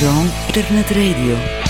Zone Internet Radio.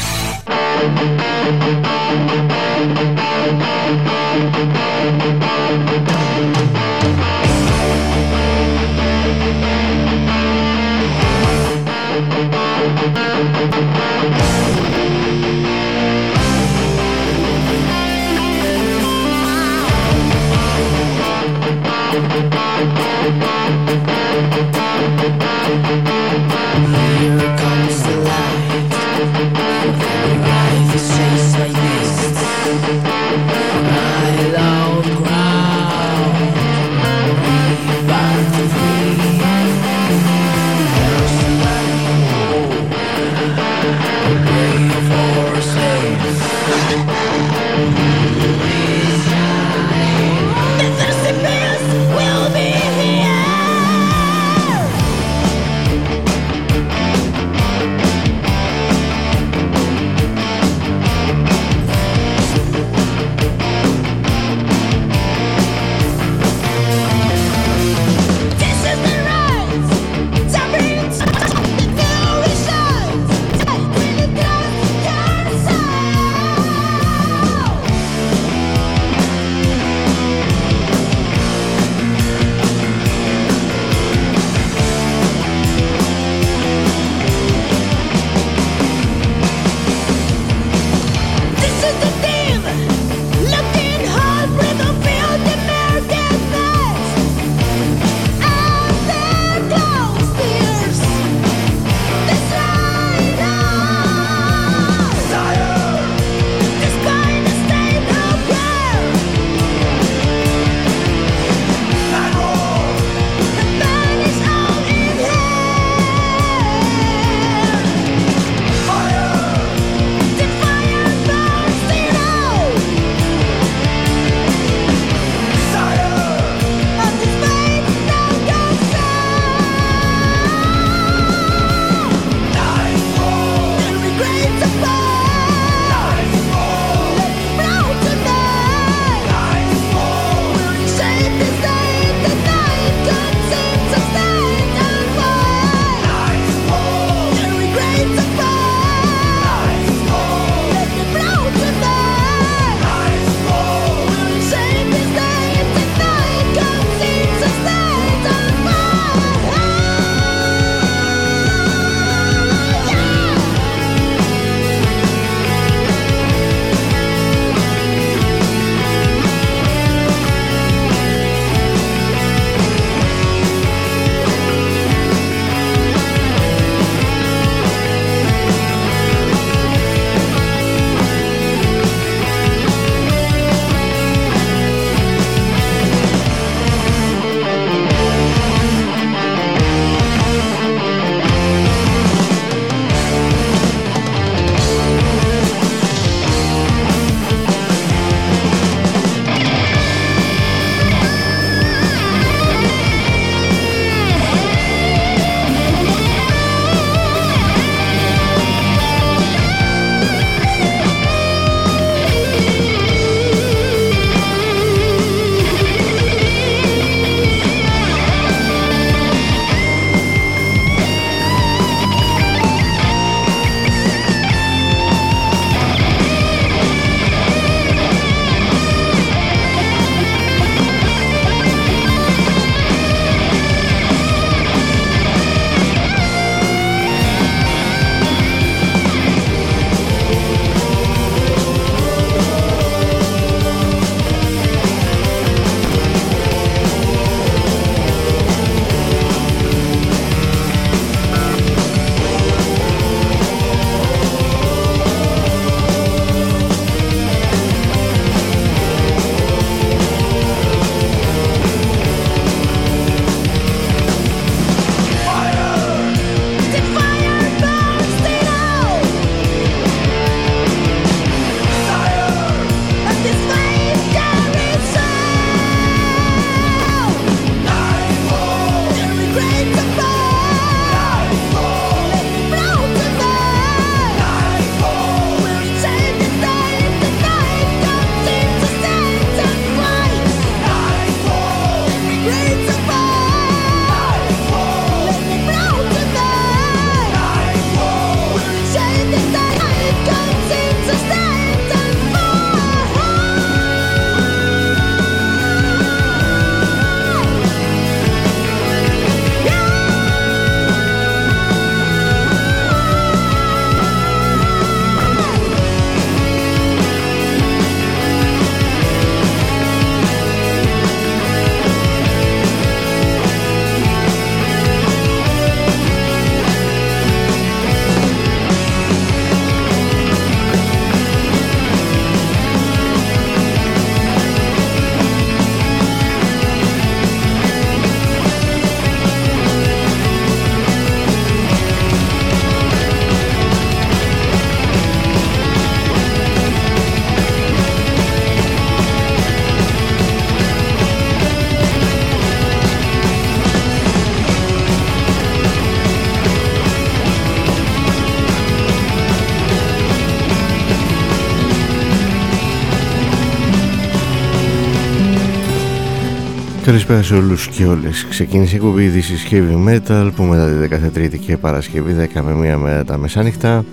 Καλησπέρα σε όλους και όλες. Ξεκίνησε η εκπομπή ειδήσεις Heavy Metal που μετά τη 13η και Παρασκευή 10 με 1 με τα μεσάνυχτα.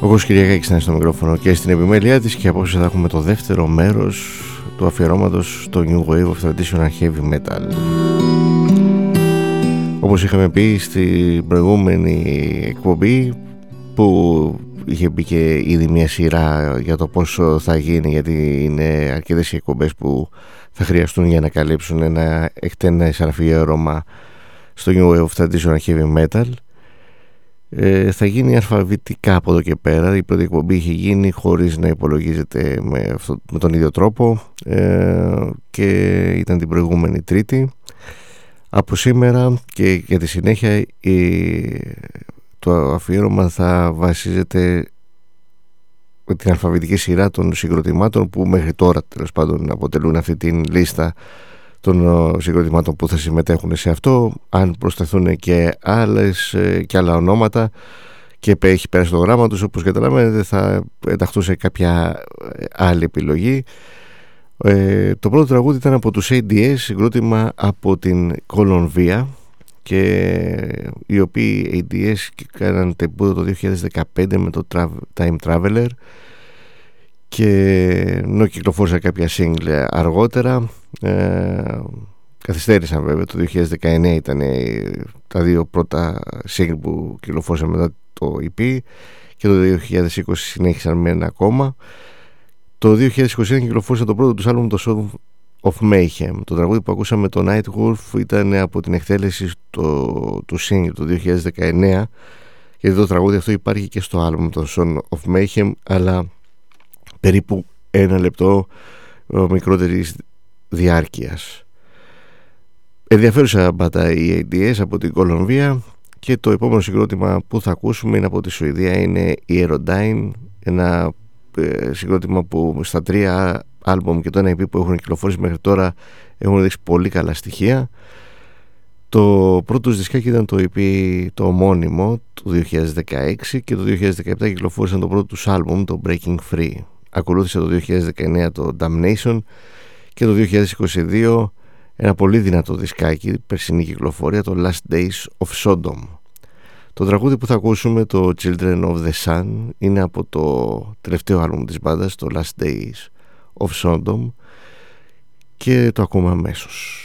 Ο Κώστας Κυριακάκης ήταν στο μικρόφωνο και στην επιμέλειά της και απόψε θα έχουμε το δεύτερο μέρος του αφιερώματος στο New Wave of Traditional Heavy Metal. Όπως είχαμε πει στην προηγούμενη εκπομπή που είχε μπει και ήδη μια σειρά για το πόσο θα γίνει γιατί είναι αρκετές οι εκπομπές που θα χρειαστούν για να καλύψουν ένα εκτενές αφιέρωμα στο New Wave of Traditional Heavy Metal. Ε, θα γίνει αλφαβητικά από εδώ και πέρα. Η πρώτη εκπομπή είχε γίνει χωρίς να υπολογίζεται με, με τον ίδιο τρόπο ε, και ήταν την προηγούμενη τρίτη. Από σήμερα και για τη συνέχεια η, το αφιέρωμα θα βασίζεται με την αλφαβητική σειρά των συγκροτημάτων που μέχρι τώρα τέλος πάντων αποτελούν αυτή την λίστα των ε, συγκροτημάτων που θα συμμετέχουν σε αυτό αν προσθεθούν και, άλλες, ε, και άλλα ονόματα και έχει πέρασει το γράμμα τους όπως καταλαβαίνετε θα ενταχθούν σε κάποια ε, άλλη επιλογή. Το πρώτο τραγούδι ήταν από τους ADS συγκρότημα από την Κολομβία και οι οποίοι ADS κάναν τεμπούτο το 2015 με το Time Traveler και ενώ κυκλοφόρησαν κάποια single αργότερα. Ε, καθυστέρησαν βέβαια. Το 2019 ήταν τα δύο πρώτα single που κυκλοφόρησαν μετά το EP και το 2020 συνέχισαν με ένα ακόμα. Το 2021 κυκλοφόρησαν το πρώτο τους άλμπουμ το Song of Mayhem το τραγούδι που ακούσαμε το Night Wolf ήταν από την εκτέλεση το, του single το 2019 γιατί το τραγούδι αυτό υπάρχει και στο άλμπουμ το Song of Mayhem αλλά περίπου ένα λεπτό μικρότερης διάρκειας. Ενδιαφέρουσα μπάτα η ADS από την Κολομβία και το επόμενο συγκρότημα που θα ακούσουμε είναι από τη Σουηδία είναι η Aerodyne ένα ε, συγκρότημα που στα τρία άλμπομ και το ένα EP που έχουν κυκλοφορήσει μέχρι τώρα έχουν δείξει πολύ καλά στοιχεία. Το πρώτο τους δισκάκι ήταν το EP το ομώνυμο του 2016 και το 2017 κυκλοφόρησαν το πρώτο τους άλμπομ το Breaking Free. Ακολούθησε το 2019 το Damnation και το 2022 ένα πολύ δυνατό δισκάκι, περσινή κυκλοφορία, το Last Days of Sodom. Το τραγούδι που θα ακούσουμε, το Children of the Sun, είναι από το τελευταίο άλμπουμ της μπάντας, το Last Days of Sodom και το ακούμε αμέσως.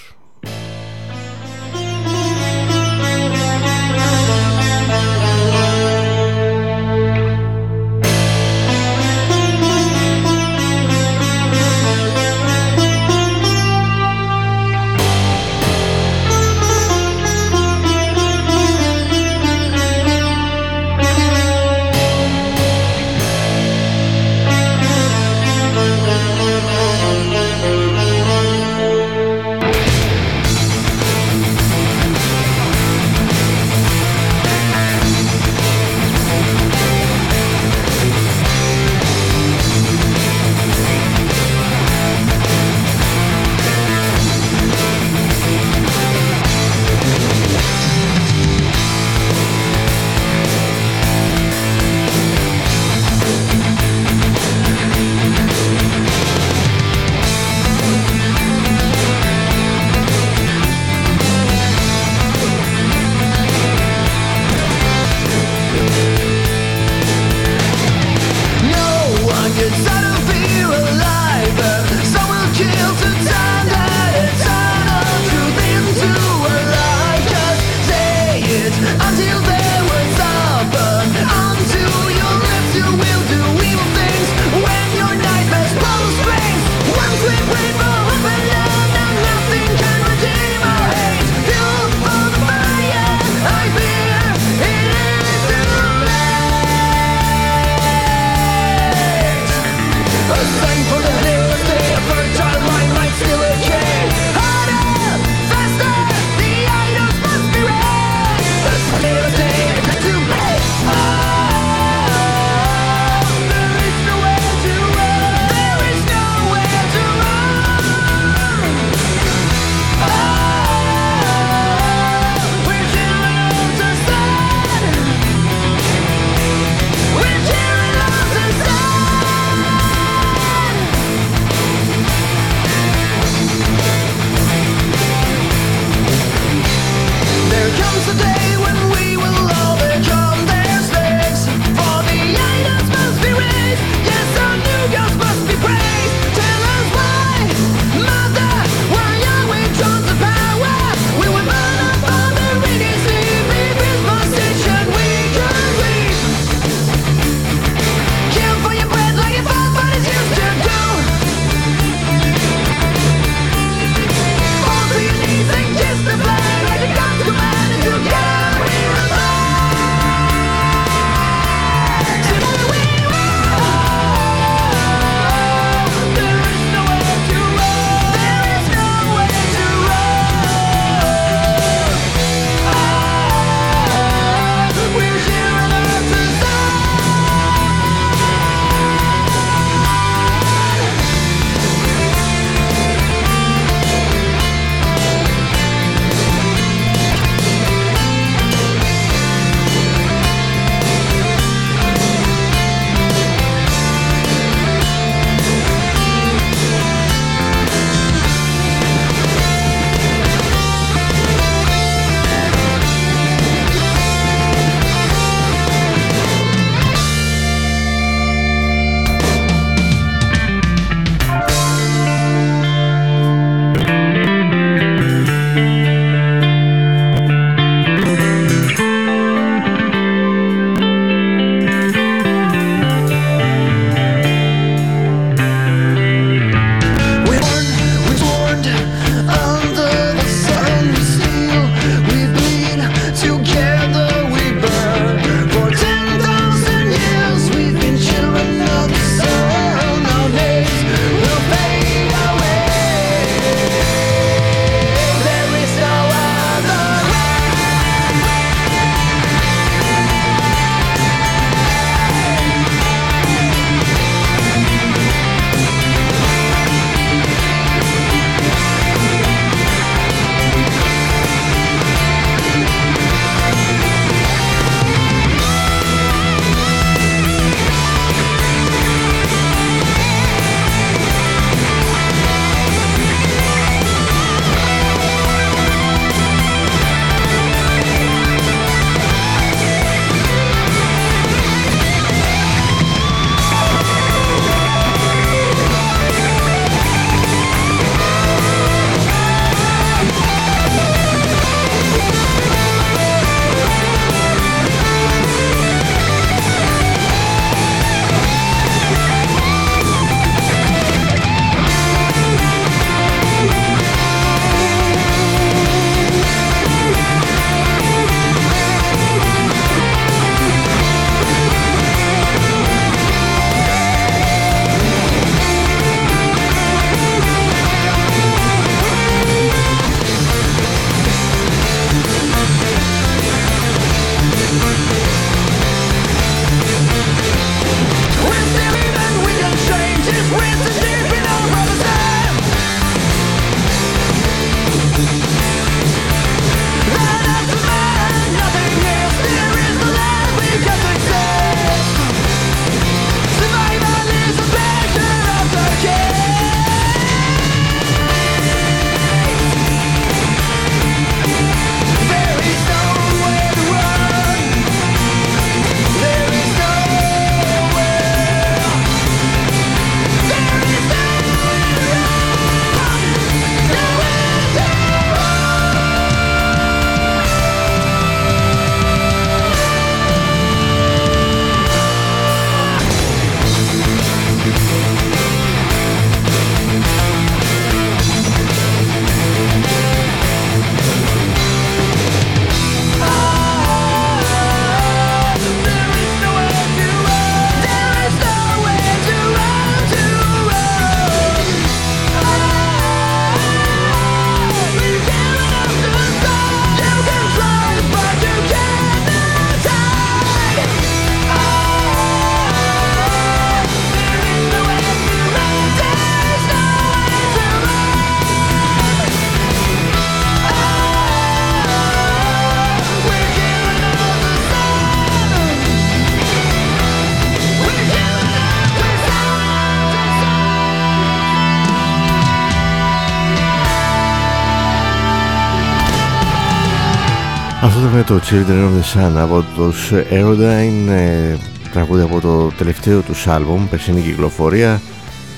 Αυτό ήταν το Children of the Sun από τους Aerodyne ε, τραγούδι από το τελευταίο τους άλμπουμ περσινή κυκλοφορία.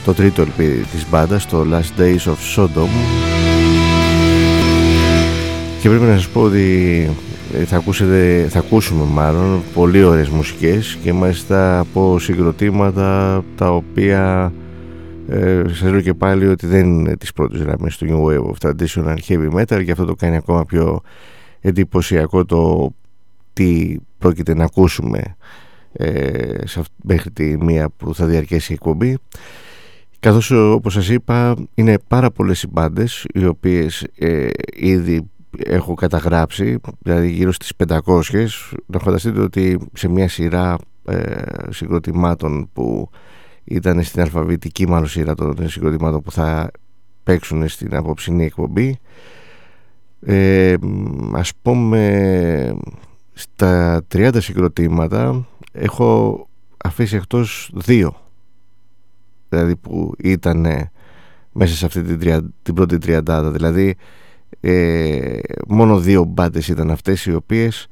Το τρίτο LP της μπάντας το Last Days of Sodom. Και πρέπει να σας πω ότι ε, θα, ακούσετε, θα ακούσουμε μάλλον πολύ ωραίες μουσικές και μάλιστα από συγκροτήματα τα οποία ε, σας λέω και πάλι ότι δεν είναι τις πρώτες γραμμές του New Wave of Traditional Heavy Metal και αυτό το κάνει ακόμα πιο εντυπωσιακό το τι πρόκειται να ακούσουμε ε, σε μέχρι τη μία που θα διαρκέσει η εκπομπή. Καθώς όπως σας είπα είναι πάρα πολλές οι μπάντες οι οποίες ε, ήδη έχω καταγράψει δηλαδή γύρω στις 500 να φανταστείτε ότι σε μια σειρά ε, συγκροτημάτων που ήταν στην αλφαβητική μάλλον σειρά των συγκροτημάτων που θα παίξουν στην απόψινή εκπομπή ε, ας πούμε στα 30 συγκροτήματα έχω αφήσει εκτός δύο. Δηλαδή που ήταν μέσα σε αυτή την, την πρώτη τριαντάδα. Δηλαδή ε, μόνο δύο μπάντε ήταν αυτές οι οποίες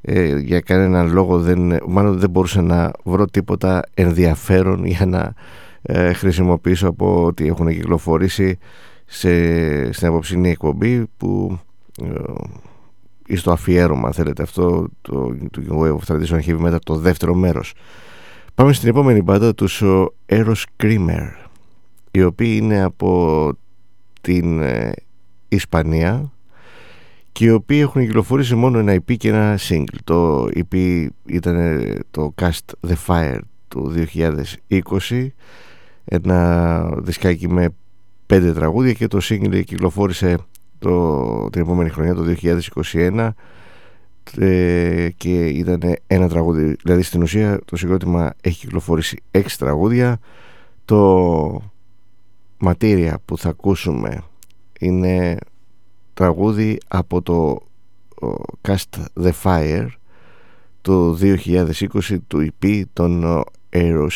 ε, για κανέναν λόγο δεν, μάλλον δεν μπορούσα να βρω τίποτα ενδιαφέρον για να ε, χρησιμοποιήσω από ότι έχουν κυκλοφορήσει σε, στην απόψινή εκπομπή που ή στο αφιέρωμα θέλετε αυτό το, το Wave of Tradition Heavy Metal το δεύτερο μέρος. Πάμε στην επόμενη μπάντα τους ο Eros Screamer οι οποίοι είναι από την ε, Ισπανία και οι οποίοι έχουν κυκλοφορήσει μόνο ένα EP και ένα single. Το EP ήταν το Cast the Fire του 2020 ένα δισκάκι με πέντε τραγούδια και το single κυκλοφόρησε το, την επόμενη χρονιά το 2021 ε, και ήταν ένα τραγούδι. Δηλαδή στην ουσία το συγκρότημα έχει κυκλοφορήσει έξι τραγούδια. Το ματήρια που θα ακούσουμε είναι τραγούδι από το Cast the Fire το 2020 του EP των Aero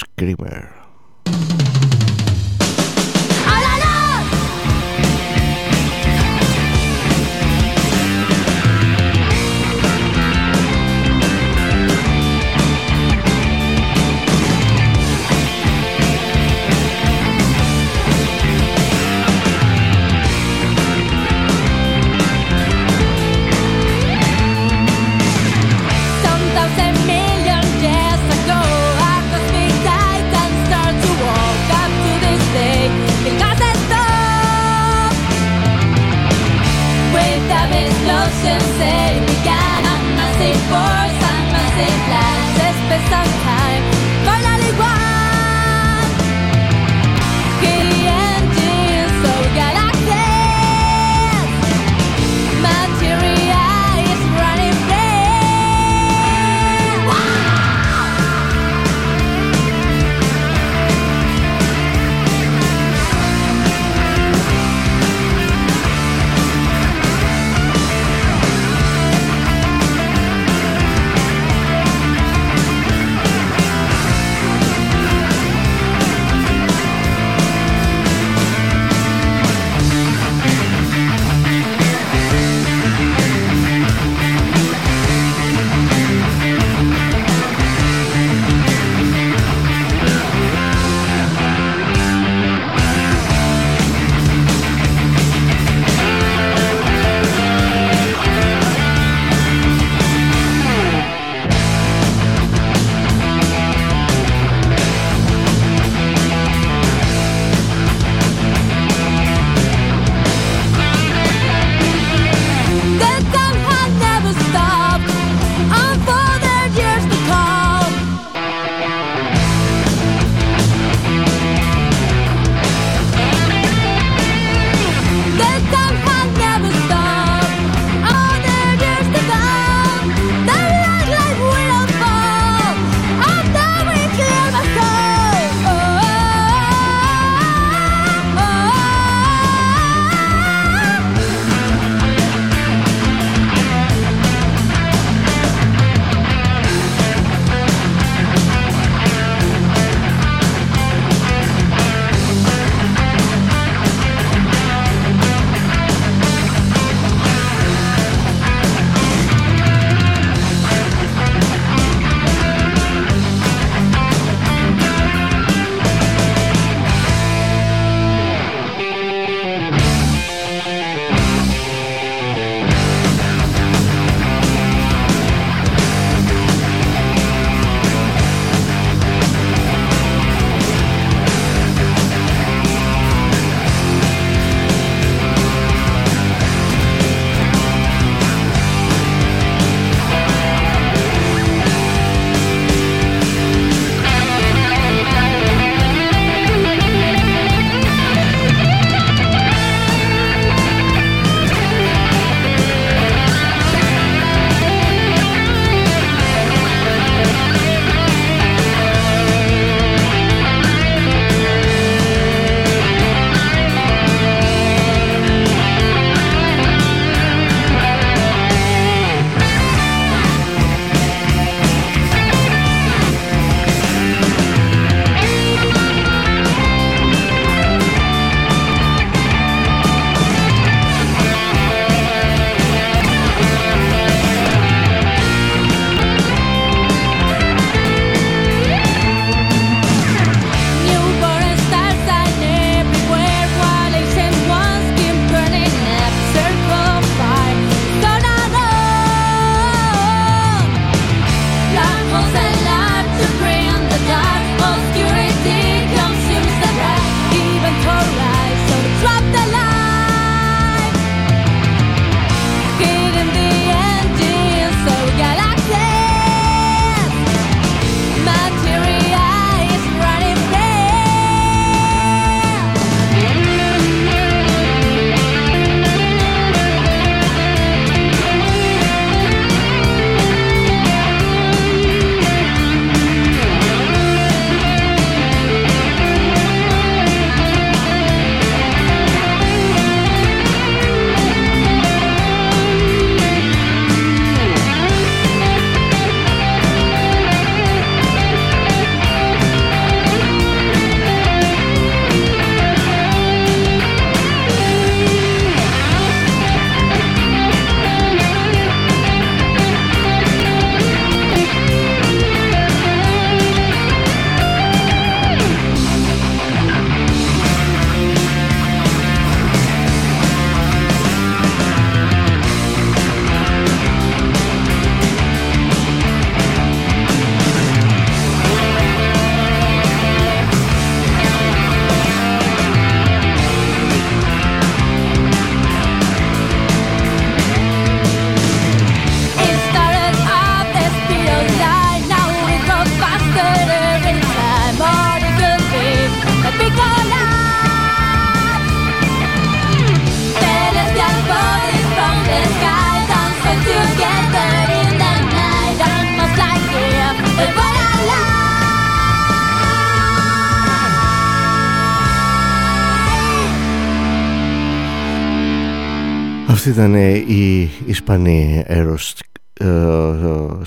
Screamer Αυτή ήταν η Ισπανή Eros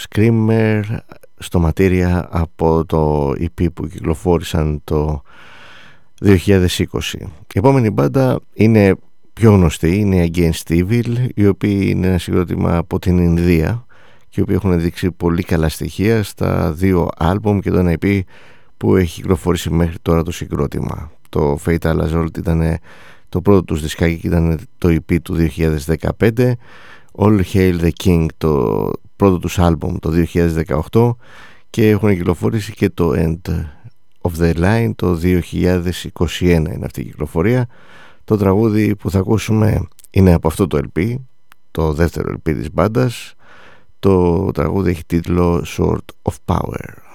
Screamer στο ματήρια από το EP που κυκλοφόρησαν το 2020. Η επόμενη μπάντα είναι πιο γνωστή, είναι η Against Evil, οι οποίοι είναι ένα συγκρότημα από την Ινδία και οι οποίοι έχουν δείξει πολύ καλά στοιχεία στα δύο άλμπουμ και το ένα EP που έχει κυκλοφορήσει μέχρι τώρα το συγκρότημα. Το Fatal Assault ήταν το πρώτο τους δισκάκι και ήταν το EP του 2015 All Hail the King το πρώτο τους άλμπουμ το 2018 και έχουν κυκλοφορήσει και το End of the Line το 2021 είναι αυτή η κυκλοφορία. Το τραγούδι που θα ακούσουμε είναι από αυτό το LP το δεύτερο LP της μπάντας. Το τραγούδι έχει τίτλο Sword of Power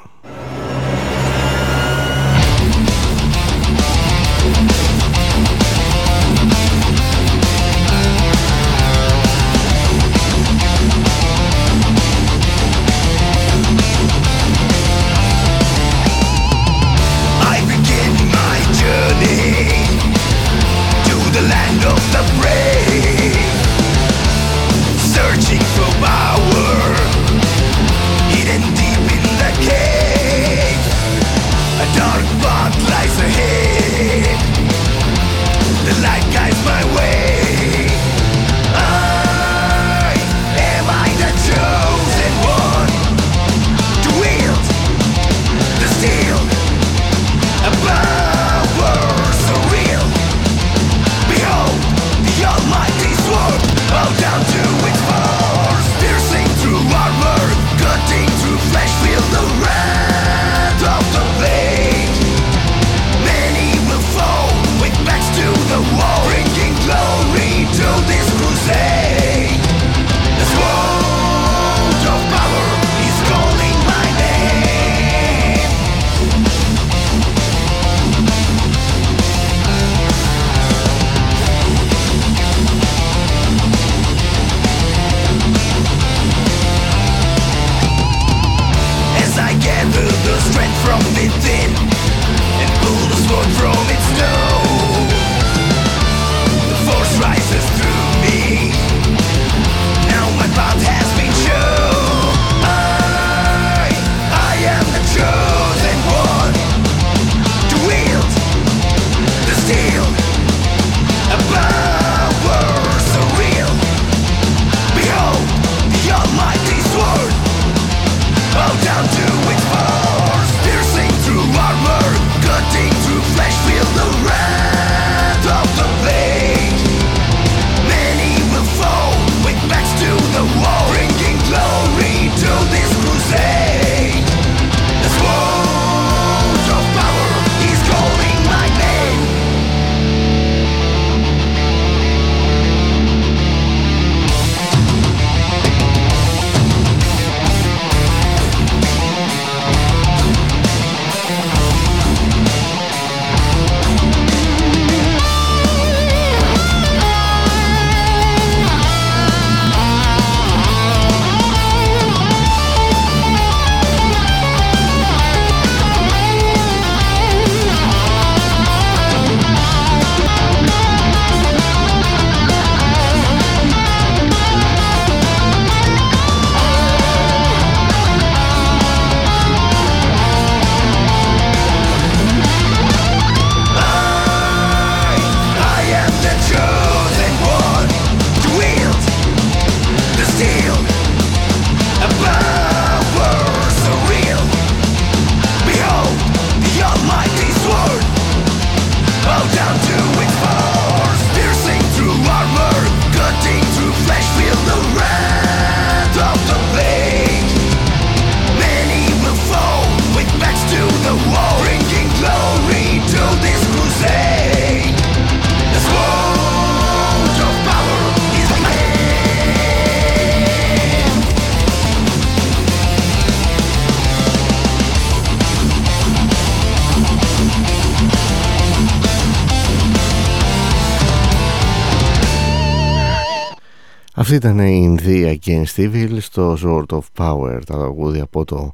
ήταν η Ινδία και η Stevil στο Sword of Power τα τραγούδια από το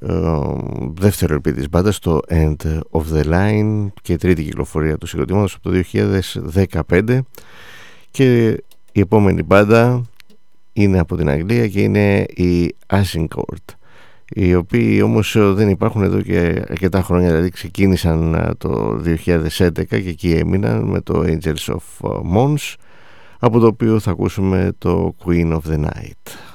ε, δεύτερο επί της μπάντας το End of the Line και τρίτη κυκλοφορία του συγκροτήματος από το 2015 και η επόμενη μπάντα είναι από την Αγγλία και είναι η Asincourt οι οποίοι όμως ε, δεν υπάρχουν εδώ και αρκετά χρόνια δηλαδή ξεκίνησαν ε, το 2011 και εκεί έμειναν με το Angels of Mons από το οποίο θα ακούσουμε το Queen of the Night.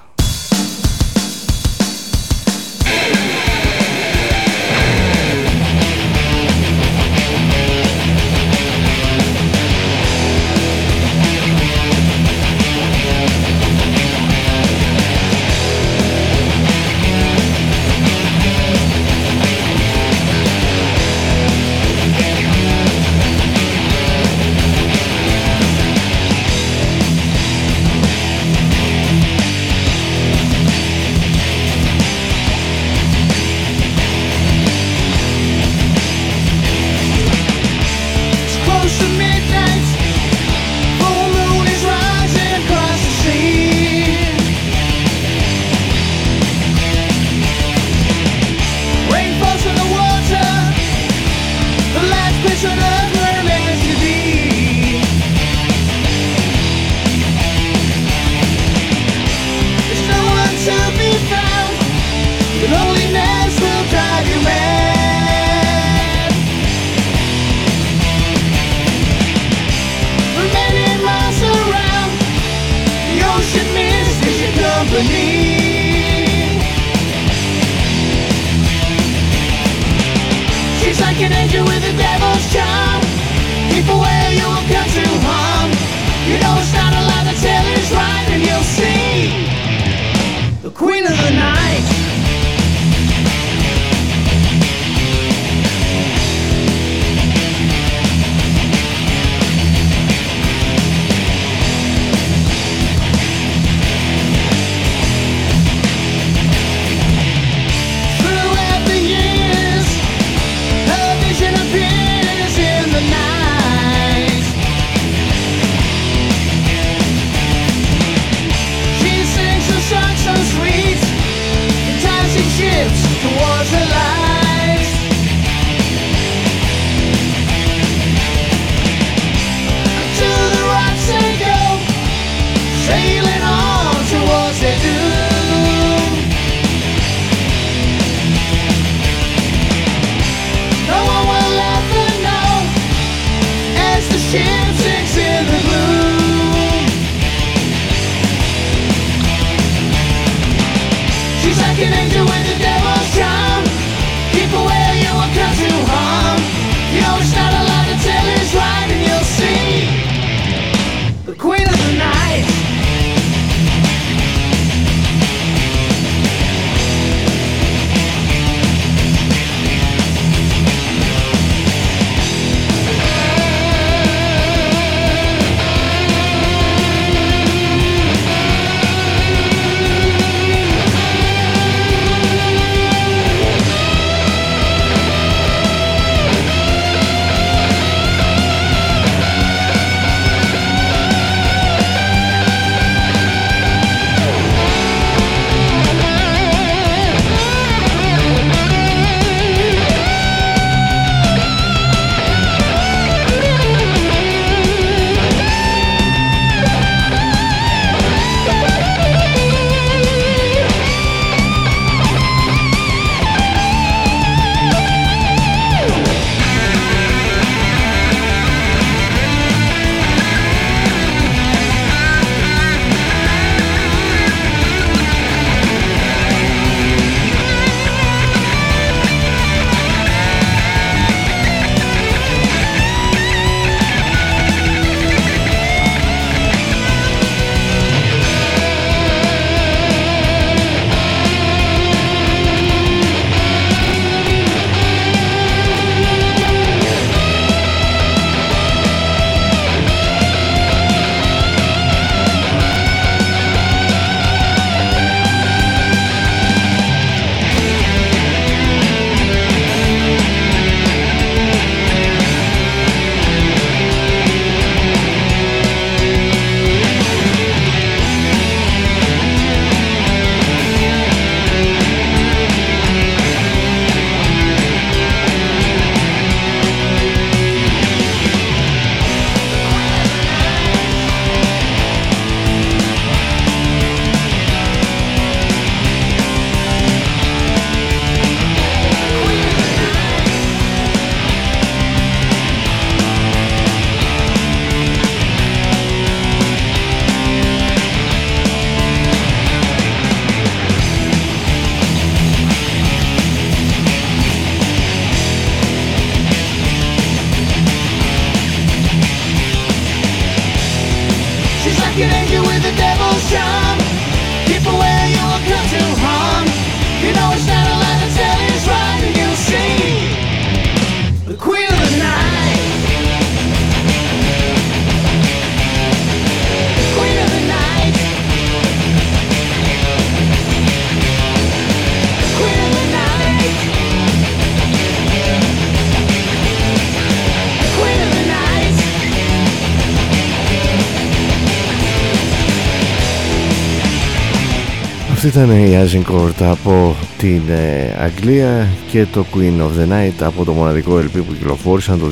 Ήταν η Azincourt από την ε, Αγγλία και το Queen of the Night από το μοναδικό LP που κυκλοφόρησαν το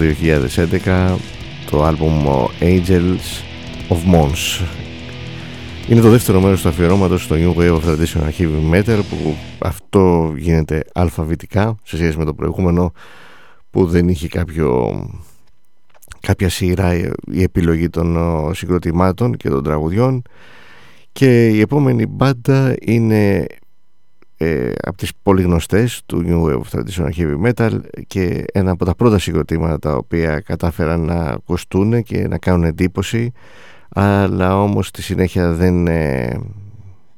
2011 το άλμπουμ Angels of Mons. Είναι το δεύτερο μέρος του αφιερώματος στο New Wave of Traditional Heavy Metal που αυτό γίνεται αλφαβητικά σε σχέση με το προηγούμενο που δεν είχε κάποιο, κάποια σειρά η επιλογή των ε, συγκροτημάτων και των τραγουδιών και η επόμενη μπάντα είναι ε, από τις πολύ γνωστές του New Wave of Traditional Heavy Metal και ένα από τα πρώτα συγκροτήματα τα οποία κατάφεραν να ακουστούν και να κάνουν εντύπωση αλλά όμως στη συνέχεια δεν ε,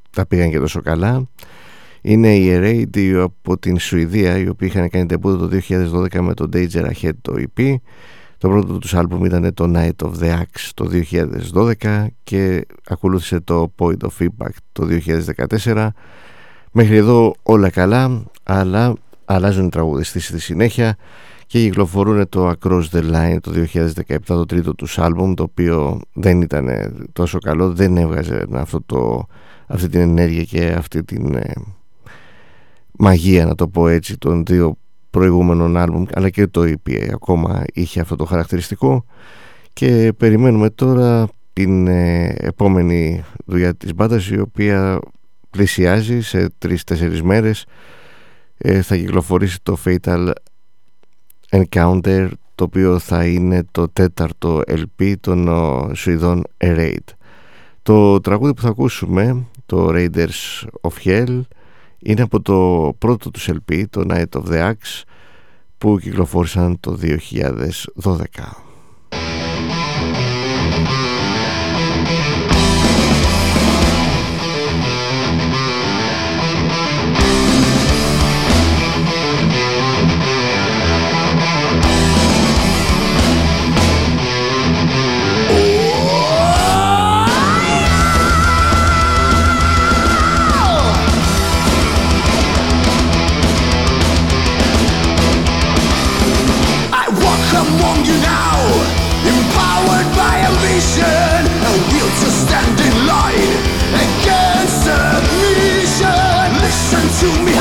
τα πήγαν και τόσο καλά. Είναι η Radio από την Σουηδία οι οποίοι είχαν κάνει τεμπούτο το 2012 με το Danger Ahead το EP το πρώτο τους άλμπουμ ήταν το Night of the Axe το 2012 και ακολούθησε το Point of Impact το 2014. Μέχρι εδώ όλα καλά, αλλά αλλάζουν οι τραγουδιστές στη συνέχεια και κυκλοφορούν το Across the Line το 2017 το τρίτο τους άλμπουμ το οποίο δεν ήταν τόσο καλό, δεν έβγαζε αυτό το, αυτή την ενέργεια και αυτή την ε, μαγεία να το πω έτσι των δύο προηγούμενων άλμπουμ αλλά και το EP ακόμα είχε αυτό το χαρακτηριστικό. Και περιμένουμε τώρα την ε, επόμενη δουλειά της μπάντας η οποία πλησιάζει σε τρεις-τέσσερις μέρες. Ε, θα κυκλοφορήσει το Fatal Encounter το οποίο θα είναι το τέταρτο LP των Σουηδών Raid. Το τραγούδι που θα ακούσουμε το Raiders of Hell είναι από το πρώτο τους LP, το Night of the Axe, που κυκλοφόρησαν το 2012. to me.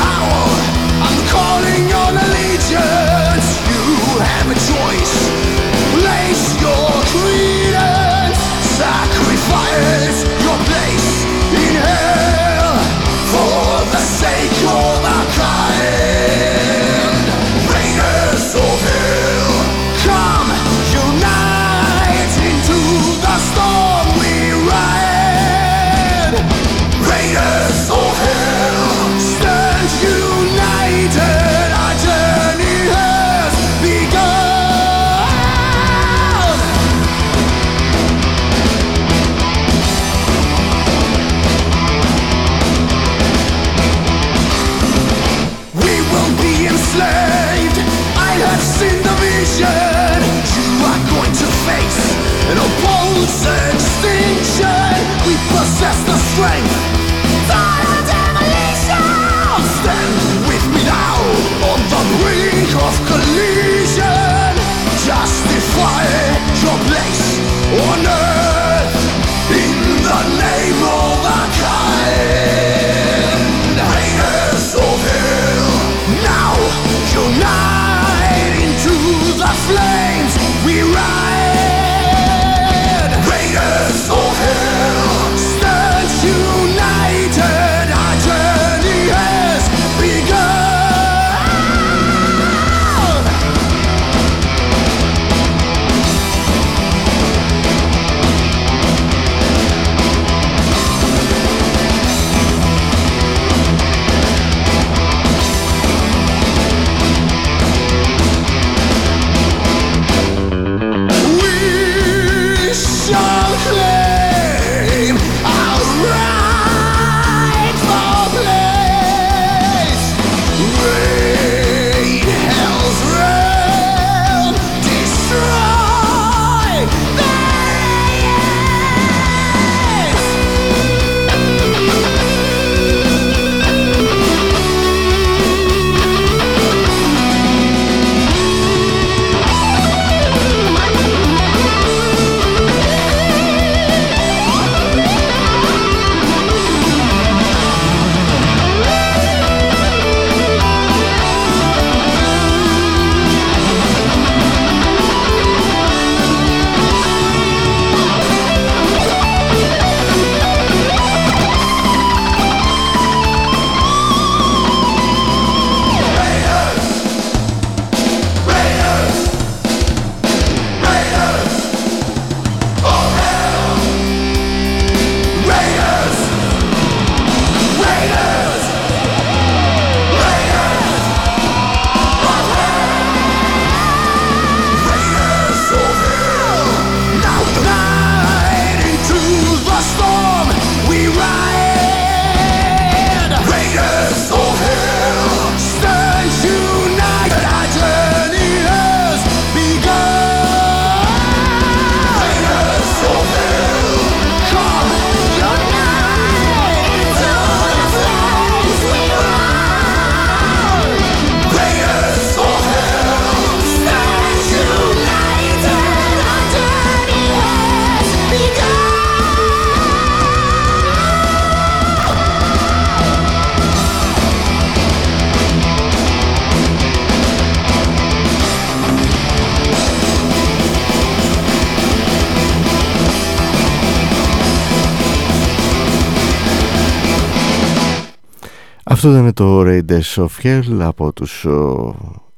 Αυτό ήταν το Raiders of Hell από τους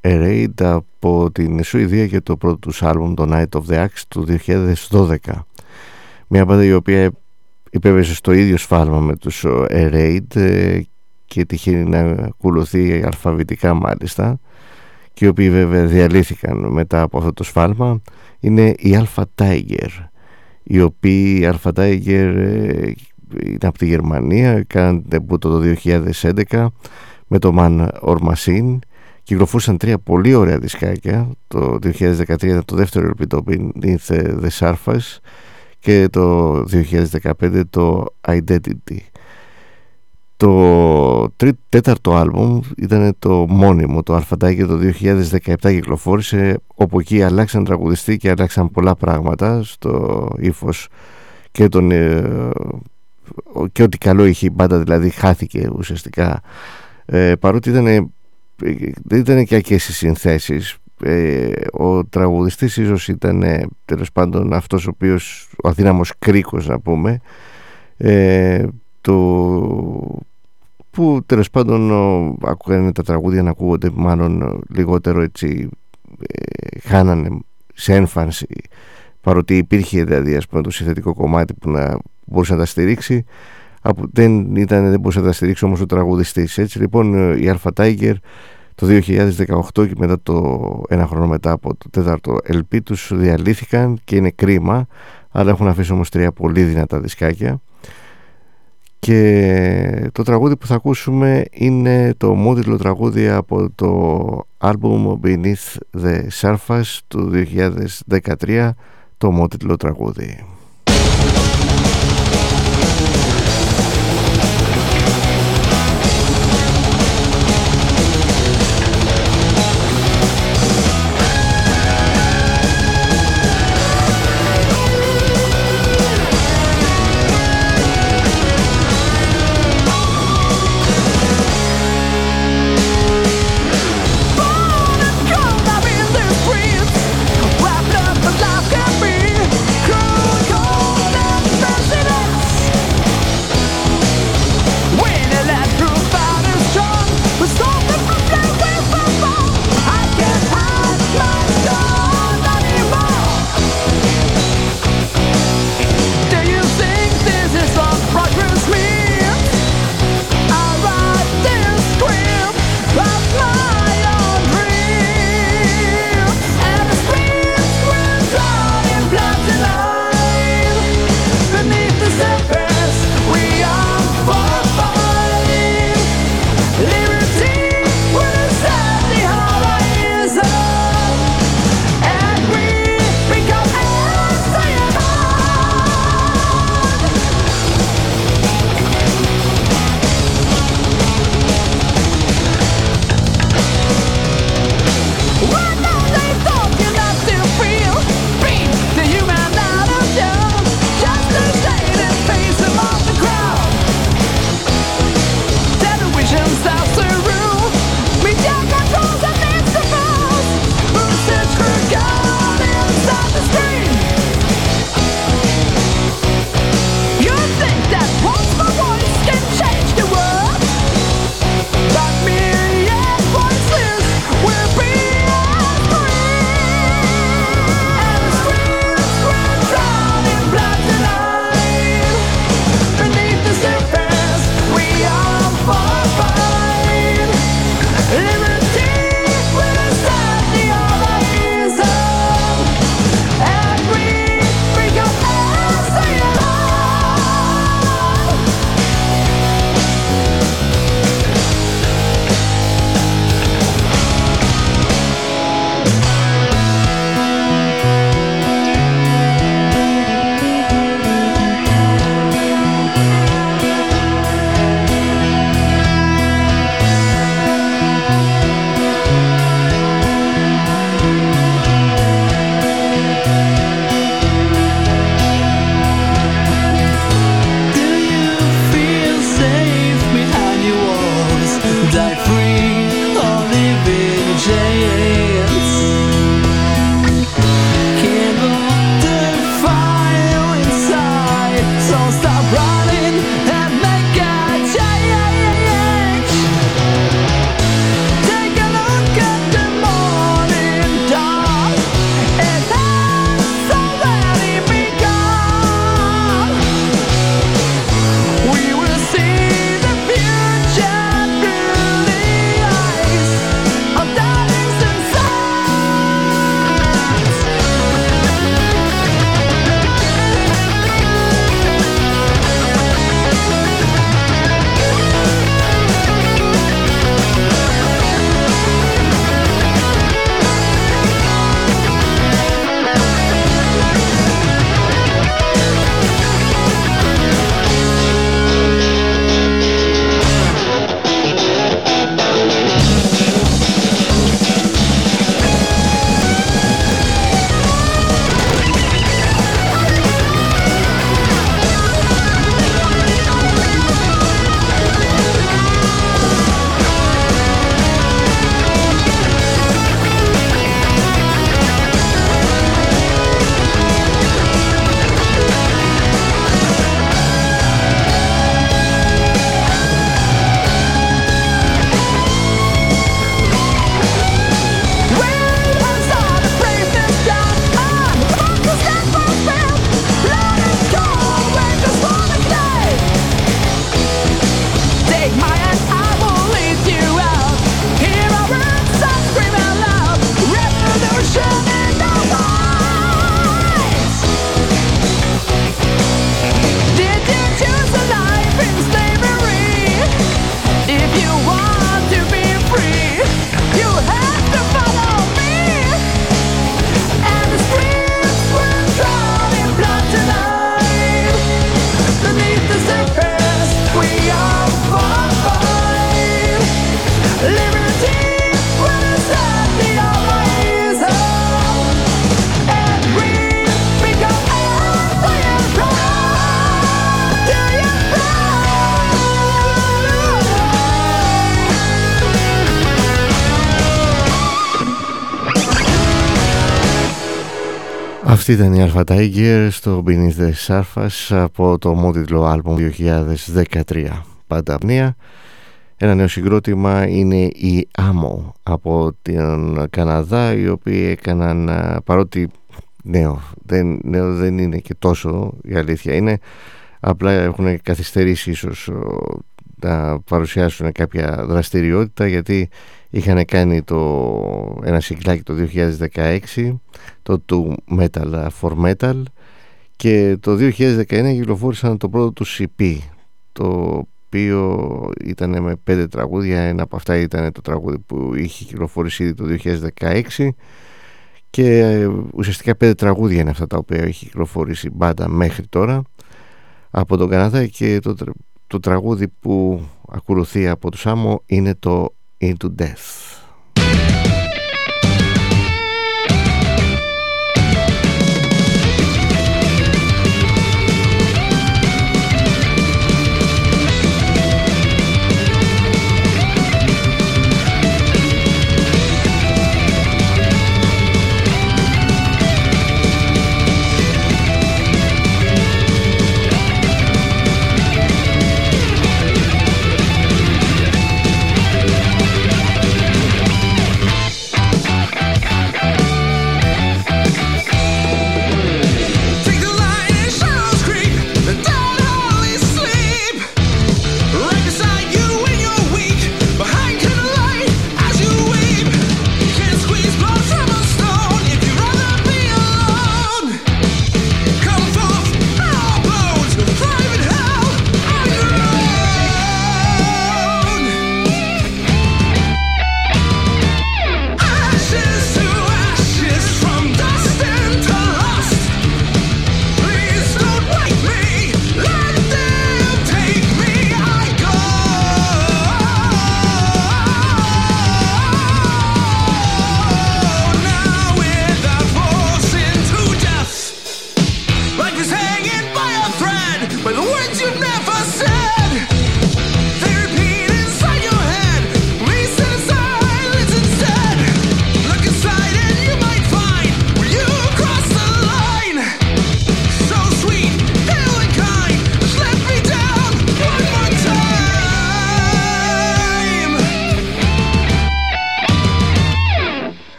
Raid από την Σουηδία και το πρώτο τους άλμπουμ το Night of the Axe του 2012 μια μπάντα η οποία υπέβαιζε στο ίδιο σφάλμα με τους Raid ε, και τυχαίνει να ακολουθεί αλφαβητικά μάλιστα και οι οποίοι βέβαια διαλύθηκαν μετά από αυτό το σφάλμα είναι η Alpha Tiger οι οποίοι η Alpha Tiger ε, είναι από τη Γερμανία κάναν το 2011 με το Man or Machine. Κυκλοφόρησαν τρία πολύ ωραία δισκάκια. Το 2013 ήταν το δεύτερο LP το Beneath the Surface και το 2015 το Identity. Το τρίτο, τέταρτο άλμπουμ ήταν το μόνιμο, το Αλφαντάκι το 2017 κυκλοφόρησε. Όπου εκεί αλλάξαν τραγουδιστή και αλλάξαν πολλά πράγματα στο ύφος και τον ε, και ό,τι καλό είχε η μπάντα δηλαδή χάθηκε ουσιαστικά. Ε, παρότι ήταν, δεν ήταν και ακές οι συνθέσεις. Ε, ο τραγουδιστής ίσως ήταν ε, τέλος πάντων αυτός ο οποίος ο αδύναμος κρίκος να πούμε. Ε, το, που τέλος πάντων ακούγανε τα τραγούδια να ακούγονται μάλλον λιγότερο έτσι ε, χάνανε σε έμφανση παρότι υπήρχε δηλαδή ας πούμε το συνθετικό κομμάτι που να μπορούσε να τα στηρίξει δεν, ήταν, δεν μπορούσε να τα στηρίξει όμως ο τραγουδιστής. Έτσι λοιπόν η Alpha Tiger το 2018 και μετά το ένα χρόνο μετά από το τέταρτο LP τους διαλύθηκαν και είναι κρίμα αλλά έχουν αφήσει όμως τρία πολύ δυνατά δισκάκια. Και το τραγούδι που θα ακούσουμε είναι το μόντιλο τραγούδι από το album Beneath the Surface του 2013 το μόντιλο τραγούδι Αυτή ήταν η Alpha Tiger στο Beneath the Surface από το μόντιτλο άλμπομ 2013 Πάντα απνία. Ένα νέο συγκρότημα είναι η Amo από την Καναδά οι οποίοι έκαναν παρότι νέο δεν, νέο δεν είναι και τόσο η αλήθεια είναι. Απλά έχουν καθυστερήσει ίσως να παρουσιάσουν κάποια δραστηριότητα γιατί είχαν κάνει το, ένα συγκλάκι το 2016 το του Metal for Metal και το 2019 κυκλοφόρησαν το πρώτο τους CP το οποίο ήταν με πέντε τραγούδια ένα από αυτά ήταν το τραγούδι που είχε κυκλοφορήσει ήδη το 2016 και ε, ουσιαστικά πέντε τραγούδια είναι αυτά τα οποία έχει κυκλοφορήσει μπάντα μέχρι τώρα από τον Καναδά και το, το τραγούδι που ακολουθεί από τους Άμμο είναι το Into Death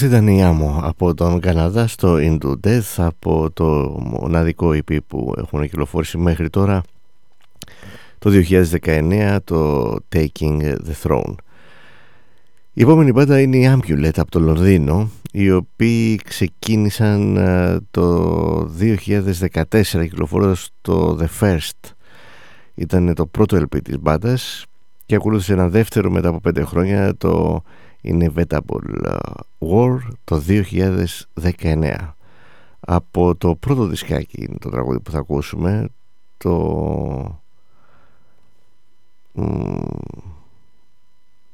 Αυτή ήταν η Άμμο από τον Καναδά στο Into Death από το μοναδικό EP που έχουν κυκλοφορήσει μέχρι τώρα το 2019 το Taking the Throne. Η επόμενη μπάντα είναι η Amulet από το Λονδίνο οι οποίοι ξεκίνησαν ε, το 2014 κυκλοφορώντας το The First ήταν το πρώτο LP της μπάντας και ακολούθησε ένα δεύτερο μετά από πέντε χρόνια το Inevitable War το 2019 από το πρώτο δισκάκι είναι το τραγούδι που θα ακούσουμε το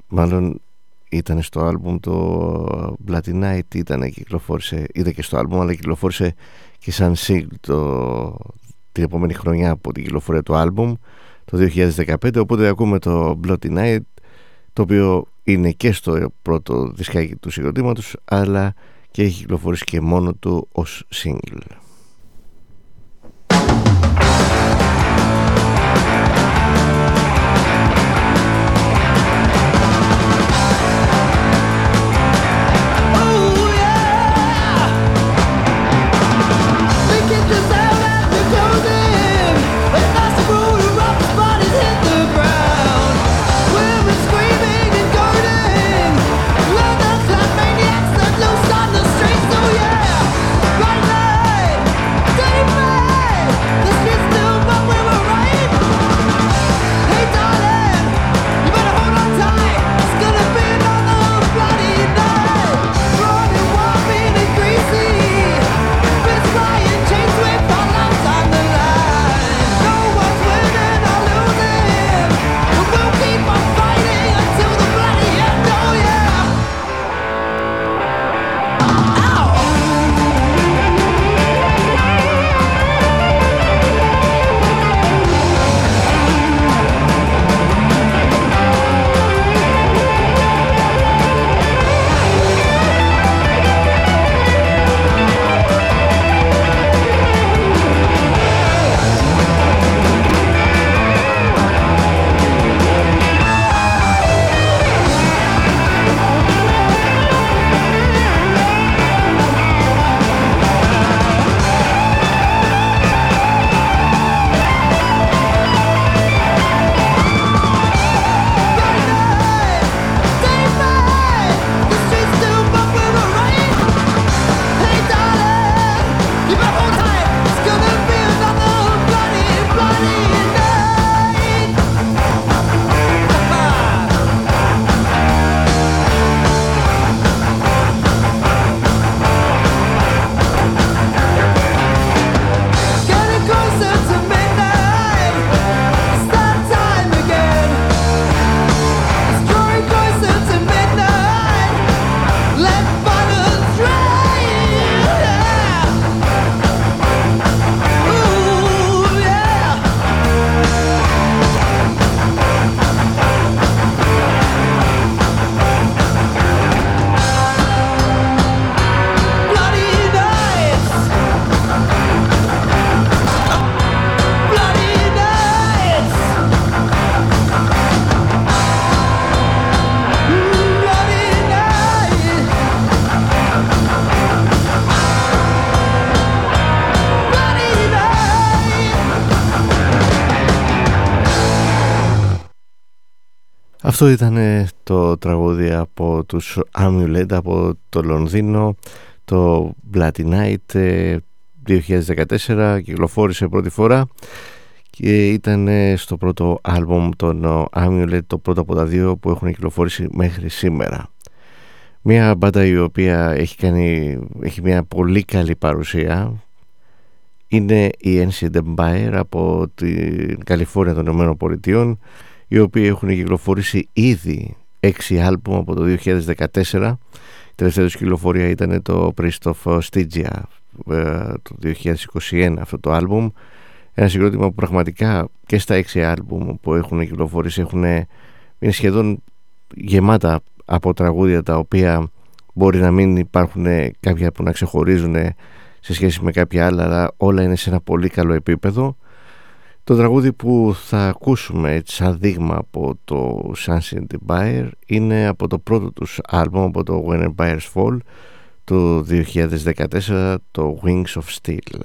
μάλλον ήταν στο άλμπουμ το Bloody Night ήταν κυκλοφόρησε, είδε και στο άλμπουμ αλλά κυκλοφόρησε και σαν single το, την επόμενη χρονιά από την κυκλοφορία του άλμπουμ το 2015 οπότε ακούμε το Bloody Night το οποίο είναι και στο πρώτο δισκάκι του συγκροτήματος αλλά και έχει κυκλοφορήσει και μόνο του ως single. Αυτό ήταν το τραγούδι από τους Amulet από το Λονδίνο. Το Bloody Night 2014 κυκλοφόρησε πρώτη φορά και ήταν στο πρώτο άλμπομ των Amulet το πρώτο από τα δύο που έχουν κυκλοφόρησει μέχρι σήμερα. Μια μπάντα η οποία έχει, κάνει, έχει μια πολύ καλή παρουσία είναι η Ancient Empire από την Καλιφόρνια των Ηνωμένων Πολιτειών οι οποίοι έχουν κυκλοφορήσει ήδη έξι άλμπουμ από το 2014 η τελευταία τους κυκλοφορία ήταν το Priest of Stygia ε, το 2021 αυτό το άλμπουμ. Ένα συγκρότημα που πραγματικά και στα έξι άλμπουμ που έχουν κυκλοφορήσει έχουν, είναι σχεδόν γεμάτα από τραγούδια τα οποία μπορεί να μην υπάρχουν κάποια που να ξεχωρίζουν σε σχέση με κάποια άλλα αλλά όλα είναι σε ένα πολύ καλό επίπεδο το τραγούδι που θα ακούσουμε σαν δείγμα από το Sunset Empire είναι από το πρώτο τους άλμπομ από το When Empires Fall το 2014 το Wings of Steel.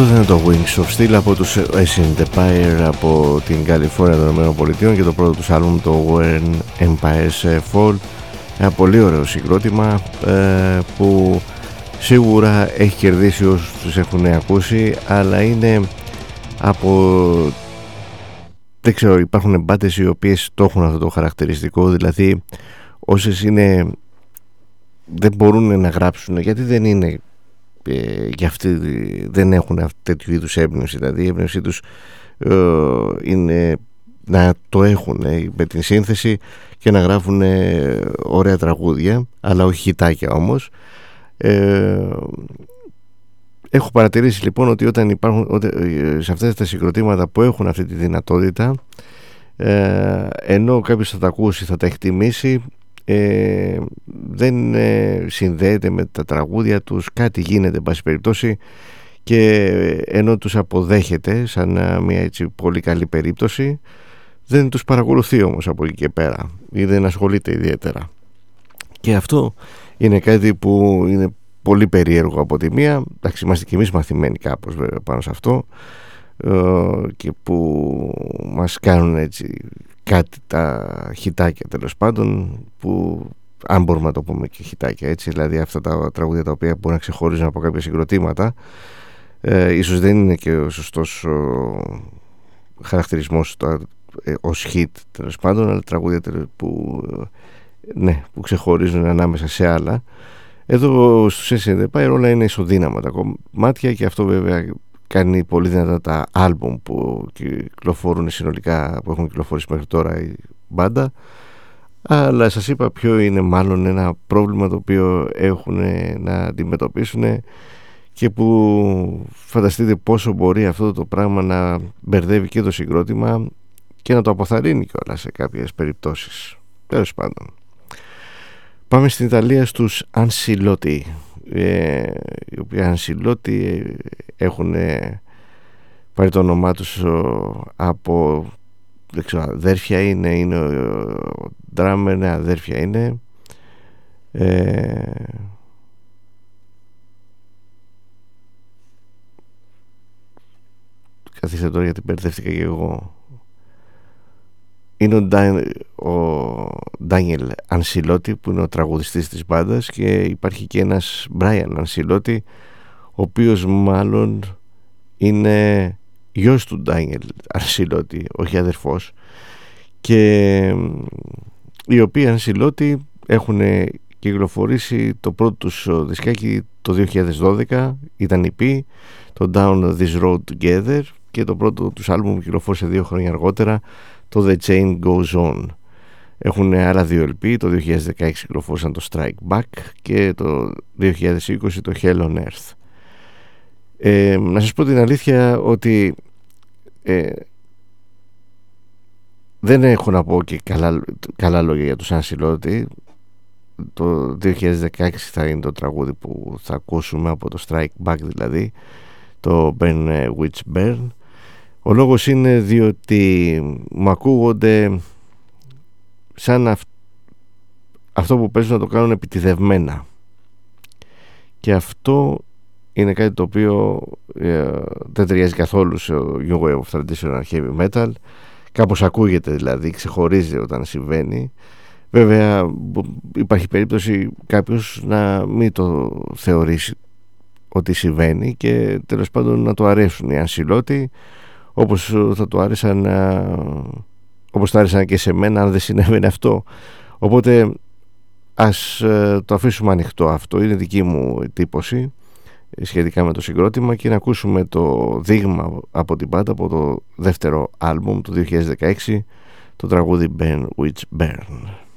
Αυτός ήταν το Wings of Steel από τους Ancient Empire από την Καλιφόρνια των ΗΠΑ και το πρώτο τους άλμπουμ το When Empires Fall. Ένα πολύ ωραίο συγκρότημα ε, που σίγουρα έχει κερδίσει όσους τους έχουν ακούσει αλλά είναι από δεν ξέρω υπάρχουν μπάτες οι οποίες το έχουν αυτό το χαρακτηριστικό δηλαδή όσες είναι δεν μπορούν να γράψουν γιατί δεν είναι ε, για αυτοί δεν έχουν τέτοιου είδους έμπνευση. Δηλαδή η έμπνευσή τους ε, είναι να το έχουν ε, με την σύνθεση και να γράφουν ωραία τραγούδια αλλά όχι χιτάκια όμως. Ε, έχω παρατηρήσει λοιπόν ότι όταν υπάρχουν ότι, σε αυτές τα συγκροτήματα που έχουν αυτή τη δυνατότητα ε, ενώ κάποιος θα τα ακούσει θα τα εκτιμήσει ε, δεν ε, συνδέεται με τα τραγούδια τους κάτι γίνεται εν πάση περιπτώσει και ενώ τους αποδέχεται σαν μια έτσι πολύ καλή περίπτωση δεν τους παρακολουθεί όμως από εκεί και πέρα ή δεν ασχολείται ιδιαίτερα. Και αυτό είναι κάτι που είναι πολύ περίεργο από τη μία. Εντάξει είμαστε και εμείς μαθημένοι κάπως βέβαια πάνω σε αυτό ε, και που μας κάνουν έτσι κάτι τα χιτάκια τέλος πάντων που αν μπορούμε να το πούμε και χιτάκια έτσι δηλαδή αυτά τα τραγούδια τα οποία μπορούν να ξεχωρίζουν από κάποια συγκροτήματα ε, ίσως δεν είναι και ο σωστός ο χαρακτηρισμός το, ε, ως hit τέλος πάντων αλλά τραγούδια που, ναι, που ξεχωρίζουν ανάμεσα σε άλλα. Εδώ στους SND όλα είναι ισοδύναμα τα κομμάτια και αυτό βέβαια κάνει πολύ δυνατά τα άλμπουμ που κυκλοφορούν συνολικά που έχουν κυκλοφορήσει μέχρι τώρα η μπάντα. Αλλά σας είπα ποιο είναι μάλλον ένα πρόβλημα το οποίο έχουν να αντιμετωπίσουν και που φανταστείτε πόσο μπορεί αυτό το πράγμα να μπερδεύει και το συγκρότημα και να το αποθαρρύνει κιόλας σε κάποιες περιπτώσεις. Τέλος πάντων. Πάμε στην Ιταλία στους Ανσιλότη ε, οι οποίοι Ανσιλότη ε, έχουν πάρει το όνομά τους από δεν ξέρω αδέρφια είναι είναι ο ντράμερ ναι αδέρφια είναι. Ε, καθίστε τώρα γιατί μπερδεύτηκα και εγώ είναι ο, Ντάνιελ Ανσιλότη που είναι ο τραγουδιστής της μπάντας και υπάρχει και ένας Μπράιαν Ανσιλότη ο οποίος μάλλον είναι γιος του Ντάνιελ Ανσιλότη όχι αδερφός. Και οι οποίοι Ανσιλότη έχουν κυκλοφορήσει το πρώτο τους δισκάκι το 2012 ήταν η P το Down This Road Together και το πρώτο τους άλμπουμ κυκλοφόρησε δύο χρόνια αργότερα το The Chain Goes On. Έχουν άλλα δύο LP, το 2016 κυκλοφόρησαν το Strike Back και το 2020 το Hell on Earth. Ε, να σας πω την αλήθεια ότι ε, δεν έχω να πω και καλά, καλά λόγια για τους Ανσιλότη. Το 2016 θα είναι το τραγούδι που θα ακούσουμε από το Strike Back δηλαδή, το Ben Witch Burn. Ο λόγος είναι διότι μου ακούγονται σαν αυτό που παίζουν να το κάνουν επιτιδευμένα. Και αυτό είναι κάτι το οποίο ε, δεν ταιριάζει καθόλου σε New Wave of Traditional Heavy Metal. Κάπως ακούγεται δηλαδή, ξεχωρίζει όταν συμβαίνει. Βέβαια υπάρχει περίπτωση κάποιος να μην το θεωρήσει ότι συμβαίνει και τέλος πάντων να το αρέσουν οι ανσυλώτοι όπως θα του άρεσαν όπως θα άρεσαν και σε μένα αν δεν συνέβαινε αυτό. Οπότε ας ε, το αφήσουμε ανοιχτό αυτό. Είναι δική μου εντύπωση σχετικά με το συγκρότημα και να ακούσουμε το δείγμα από την πάντα από το δεύτερο άλμπουμ του 2016 το τραγούδι Ben Which Burn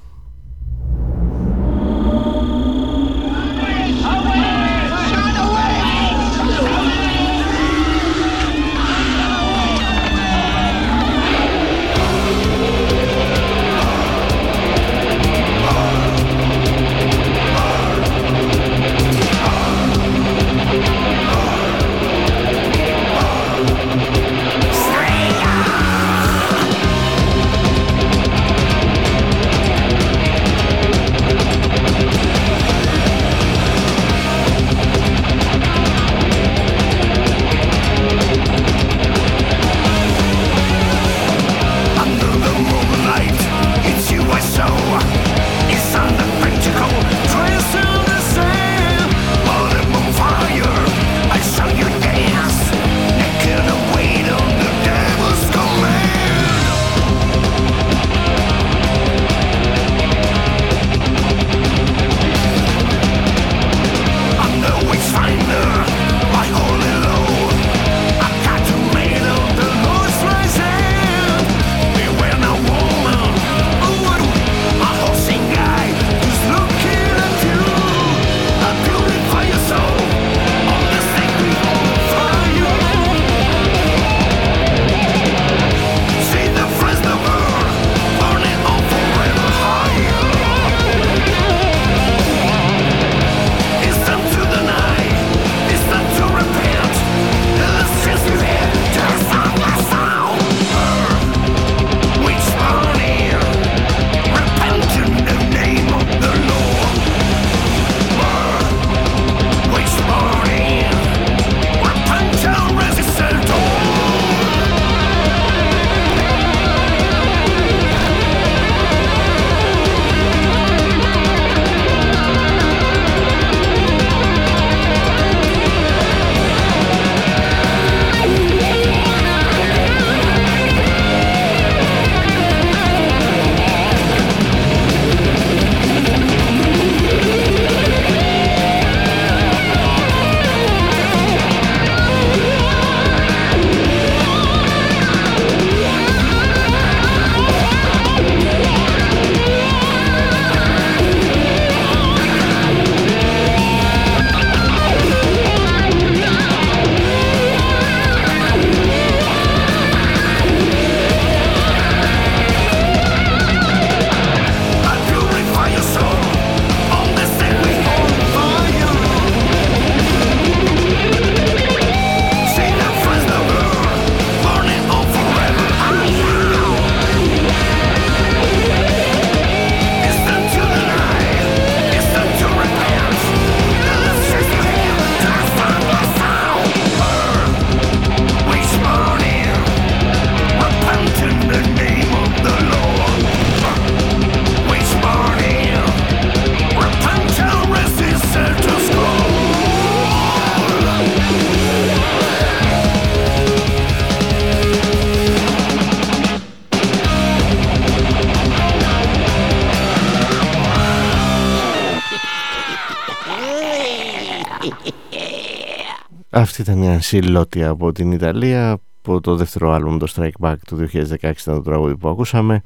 Αυτή ήταν η Ανσιλότη από την Ιταλία από το δεύτερο άλμπουμ το Strike Back του 2016 ήταν το τραγούδι που ακούσαμε.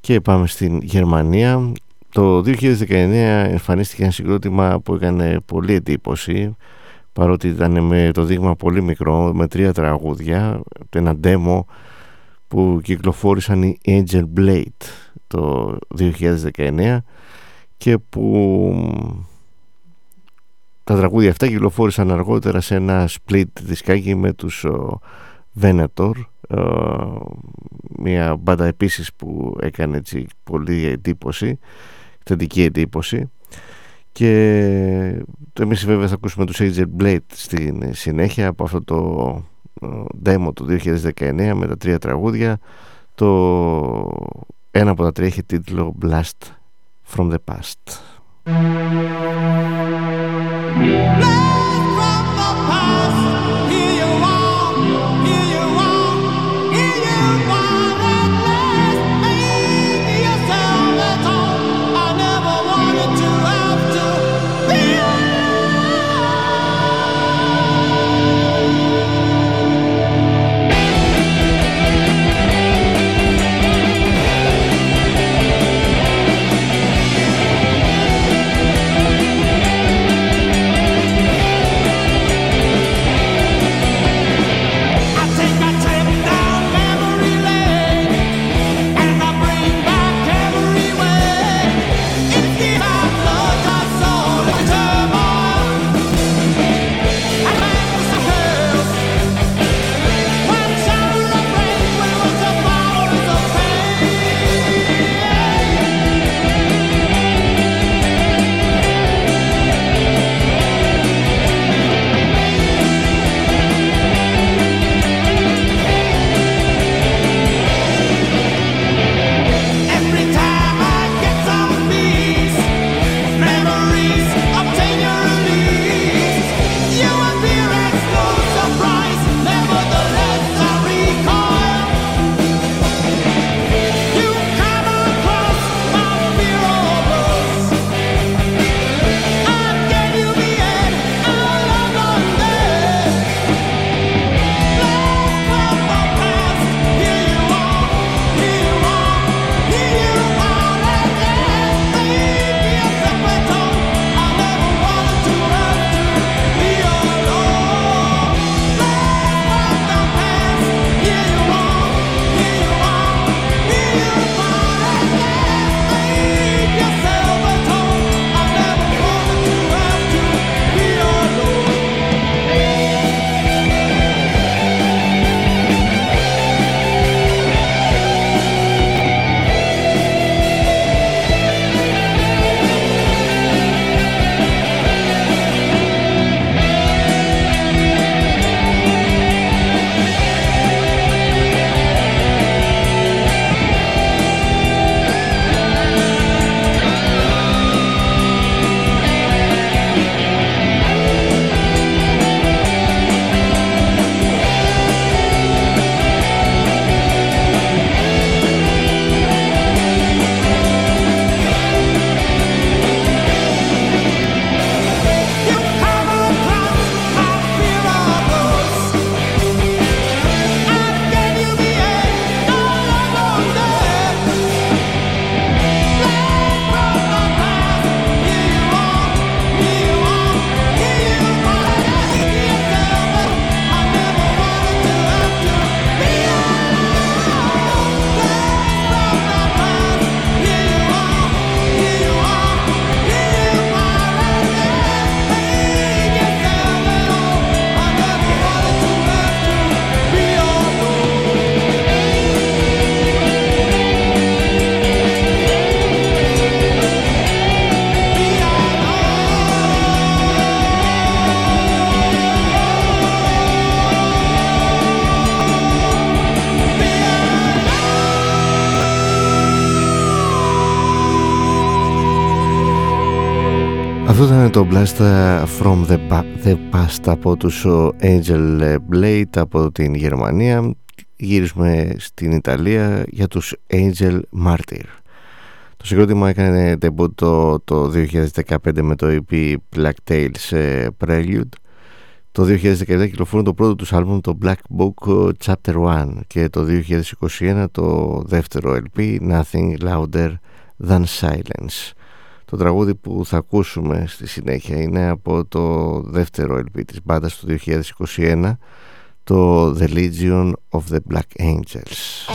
Και πάμε στην Γερμανία. Το 2019 εμφανίστηκε ένα συγκρότημα που έκανε πολύ εντύπωση παρότι ήταν με το δείγμα πολύ μικρό με τρία τραγούδια ένα demo που κυκλοφόρησαν οι Angel Blade το 2019 και που τα τραγούδια αυτά κυκλοφόρησαν αργότερα σε ένα split δισκάκι με τους Venator μια μπάντα επίσης που έκανε έτσι πολύ εντύπωση θετική εντύπωση. Και εμείς βέβαια θα ακούσουμε τους Angel Blade στην συνέχεια από αυτό το demo του 2019 με τα τρία τραγούδια. Το ένα από τα τρία έχει τίτλο Blast from the Past My Αυτό ήταν το Blast from the, the Past από τους Angel Blade από την Γερμανία. Γύρισουμε στην Ιταλία για τους Angel Martyr. Το συγκρότημα έκανε debut το, το 2015 με το EP Black Tales Prelude. Το 2017 κυκλοφόρησε το πρώτο τους άλμπουμ το Black Book Chapter 1 και το 2021 το δεύτερο LP Nothing Louder Than Silence. Το τραγούδι που θα ακούσουμε στη συνέχεια είναι από το δεύτερο LP της μπάντας του 2021 το The Legion of the Black Angels.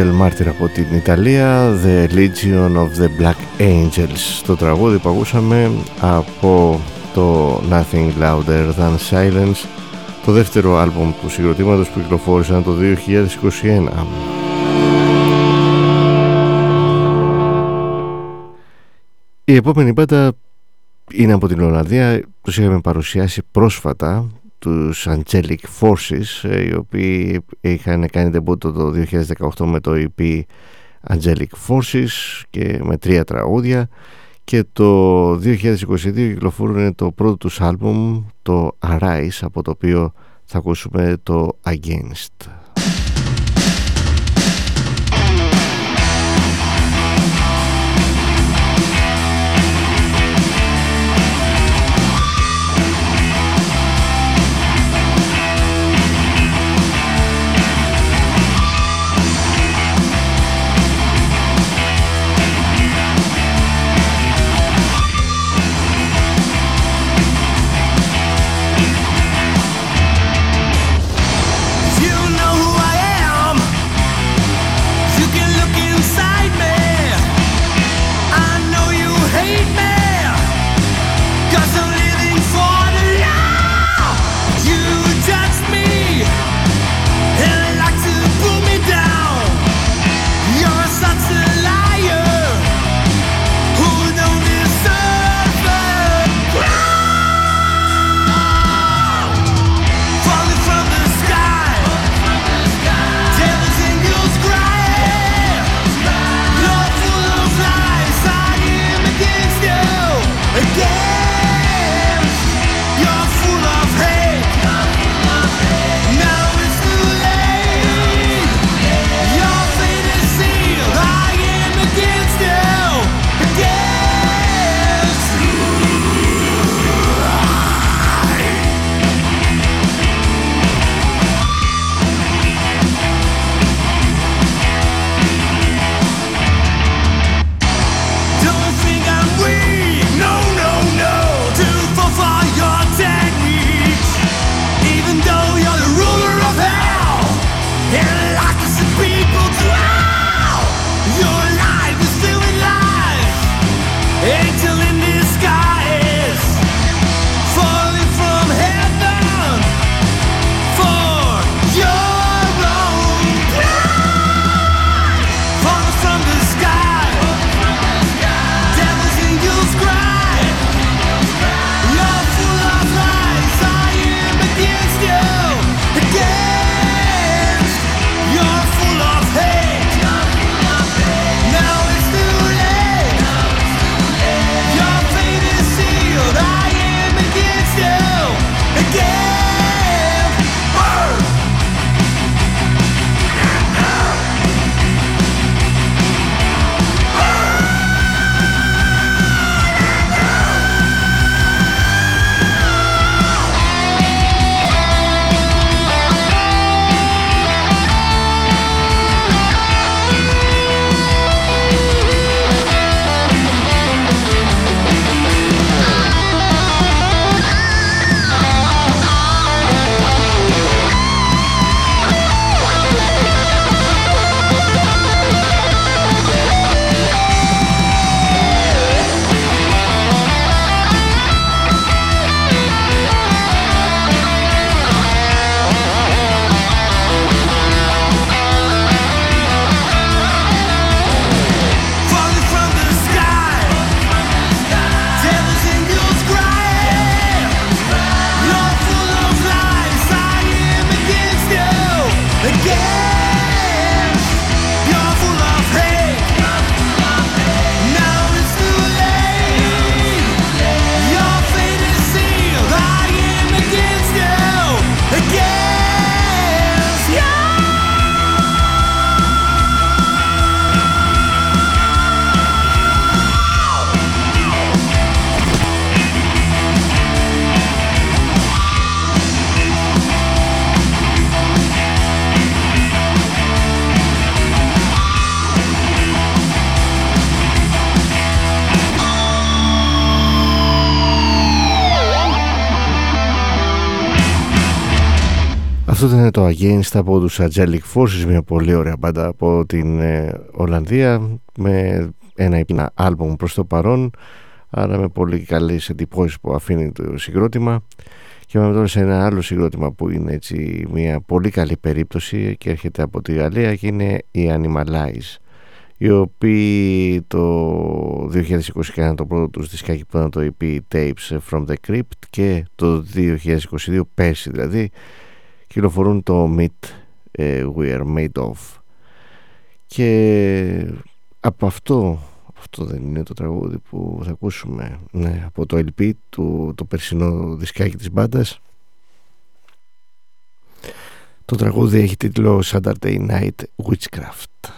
Angel Martyr από την Ιταλία The Legion of the Black Angels. Το τραγούδι που ακούσαμε από το Nothing Louder Than Silence το δεύτερο άλμπομ του συγκροτήματος που κυκλοφόρησαν το 2021 Η επόμενη πάντα είναι από την Ολλανδία τους είχαμε παρουσιάσει πρόσφατα τους Angelic Forces ε, οι οποίοι είχαν κάνει τεμπούτο το 2018 με το EP Angelic Forces και με τρία τραγούδια και το 2022 κυκλοφορούν το πρώτο τους άλμπουμ το Arise από το οποίο θα ακούσουμε το Against. Το Against από τους Angelic Forces, μια πολύ ωραία μπάντα από την ε, Ολλανδία με ένα υπήνα άλμπομ προς το παρόν άρα με πολύ καλές εντυπώσεις που αφήνει το συγκρότημα. Και πάμε τώρα σε ένα άλλο συγκρότημα που είναι έτσι μια πολύ καλή περίπτωση και έρχεται από τη Γαλλία και είναι η Animalize οι οποίοι το 2020 έκαναν το πρώτο τους δισκάκι που ήταν το EP Tapes from the Crypt και το 2022 πέρσι δηλαδή κυκλοφορούν το Meet ε, We Are Made Of. Και από αυτό αυτό δεν είναι το τραγούδι που θα ακούσουμε ναι, από το LP του, το περσινό δισκάκι της μπάντας. Το τραγούδι έχει τίτλο Saturday Night Witchcraft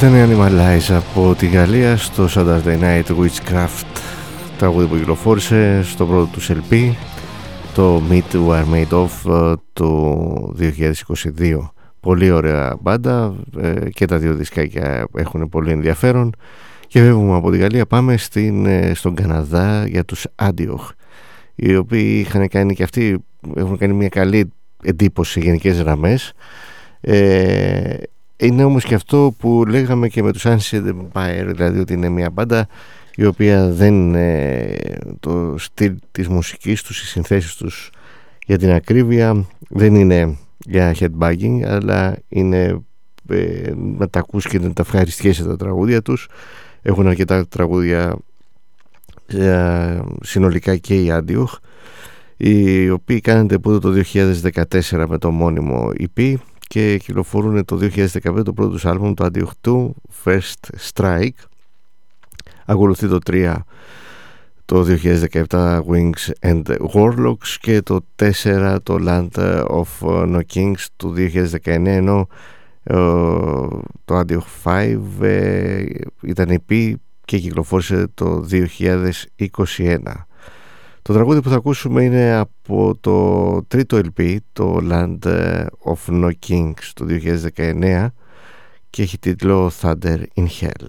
ήταν η Animalize από τη Γαλλία στο Saturday Night Witchcraft. Τραγούδι που κυκλοφόρησε στο πρώτο τους LP το Meet We Are Made Of ε, το 2022 πολύ ωραία μπάντα ε, και τα δύο δισκάκια έχουν πολύ ενδιαφέρον. Και βέβαια από τη Γαλλία πάμε στην, ε, στον Καναδά για τους Αντιοχ οι οποίοι είχαν κάνει και αυτοί έχουν κάνει μια καλή εντύπωση σε γενικές γραμμές. Ε, είναι όμως και αυτό που λέγαμε και με τους Ancient Empire δηλαδή ότι είναι μια μπάντα η οποία δεν το στυλ της μουσικής τους, οι συνθέσεις τους για την ακρίβεια. Δεν είναι για headbanging αλλά είναι ε, να τα ακούς και να τα ευχαριστιέσαι τα τραγούδια τους. Έχουν αρκετά τραγούδια ε, συνολικά και οι Αντιοχ οι οποίοι κάνετε πρώτο το 2014 με το μόνιμο EP και κυκλοφορούν το 2015 το πρώτο τους άλμπουμ το Αντιοχ 2 First Strike. Ακολουθεί το 3 το 2017 Wings and Warlocks και το 4 το Land of No Kings του 2019 ενώ ε, το Antioch 5 ε, ήταν EP και κυκλοφόρησε το 2021 το τραγούδι που θα ακούσουμε είναι από το τρίτο LP το Land of No Kings του 2019 και έχει τίτλο Thunder in Hell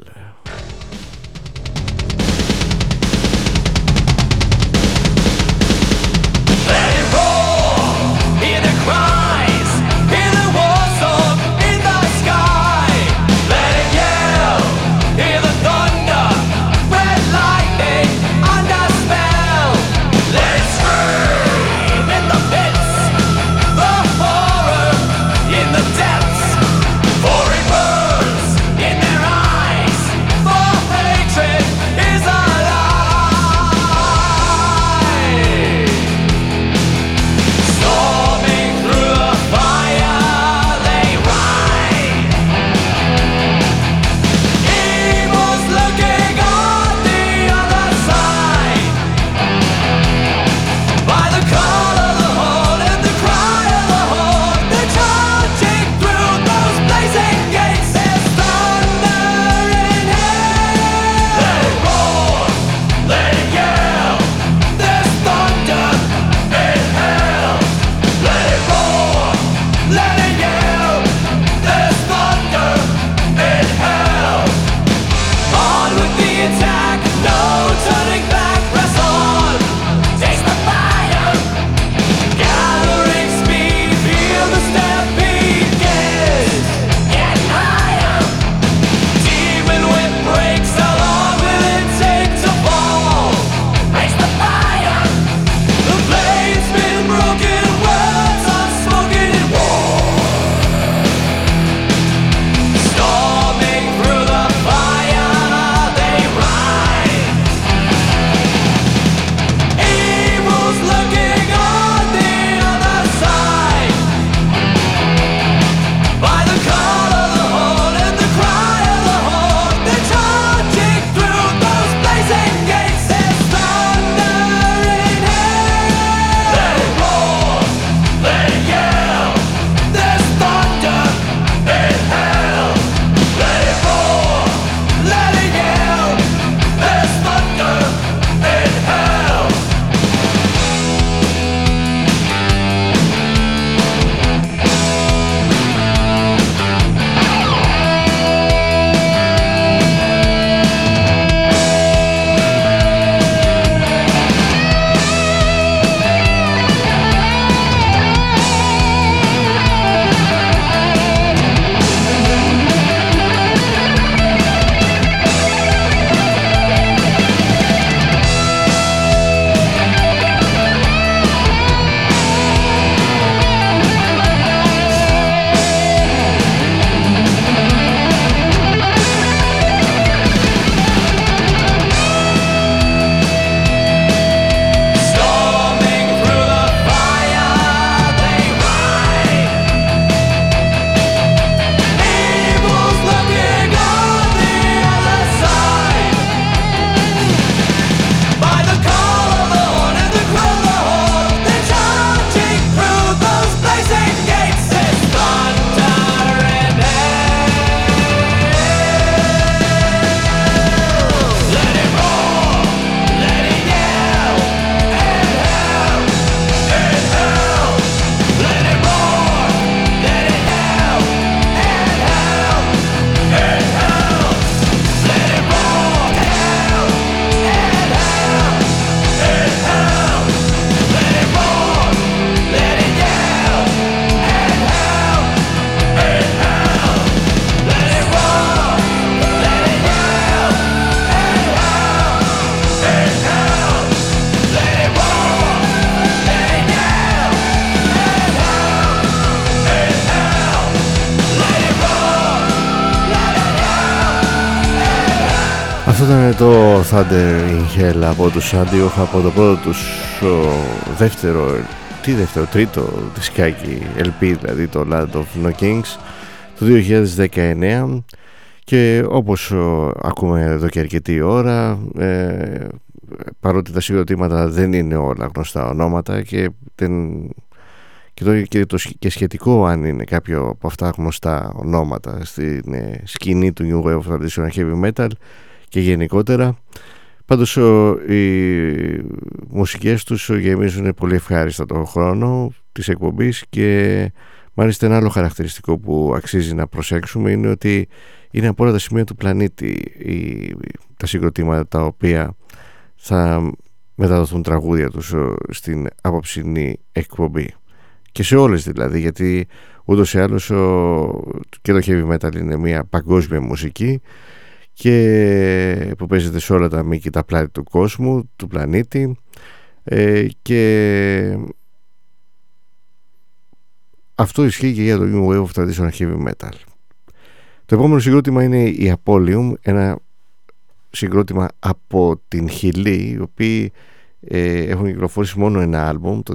Thunder in Hell από τους Αντιόχ από το πρώτο τους δεύτερο, τι δεύτερο, τρίτο δισκάκι LP δηλαδή το Land of No Kings το 2019 και όπως ακούμε εδώ και αρκετή ώρα ε, παρότι τα συγκροτήματα δεν είναι όλα γνωστά ονόματα και, δεν, και, το, και, το, και σχετικό αν είναι κάποιο από αυτά γνωστά ονόματα στην ε, σκηνή του New Wave of Traditional Heavy Metal και γενικότερα πάντως οι μουσικές τους γεμίζουν πολύ ευχάριστα τον χρόνο της εκπομπής και μάλιστα ένα άλλο χαρακτηριστικό που αξίζει να προσέξουμε είναι ότι είναι από όλα τα σημεία του πλανήτη οι, τα συγκροτήματα τα οποία θα μεταδοθούν τραγούδια τους στην απόψινή εκπομπή. Και σε όλες δηλαδή γιατί ούτως ή άλλως και το heavy metal είναι μια παγκόσμια μουσική και που παίζεται σε όλα τα μήκη τα πλάτη του κόσμου, του πλανήτη ε, και αυτό ισχύει και για το New Wave of Traditional Heavy Metal. Το επόμενο συγκρότημα είναι η Apollium, ένα συγκρότημα από την Χιλή, οι οποίοι ε, έχουν κυκλοφορήσει μόνο ένα άλμπουμ το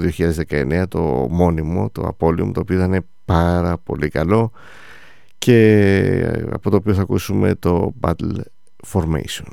2019, το μόνιμο, το Apollium, το οποίο ήταν πάρα πολύ καλό και από το οποίο θα ακούσουμε το Battle Formation.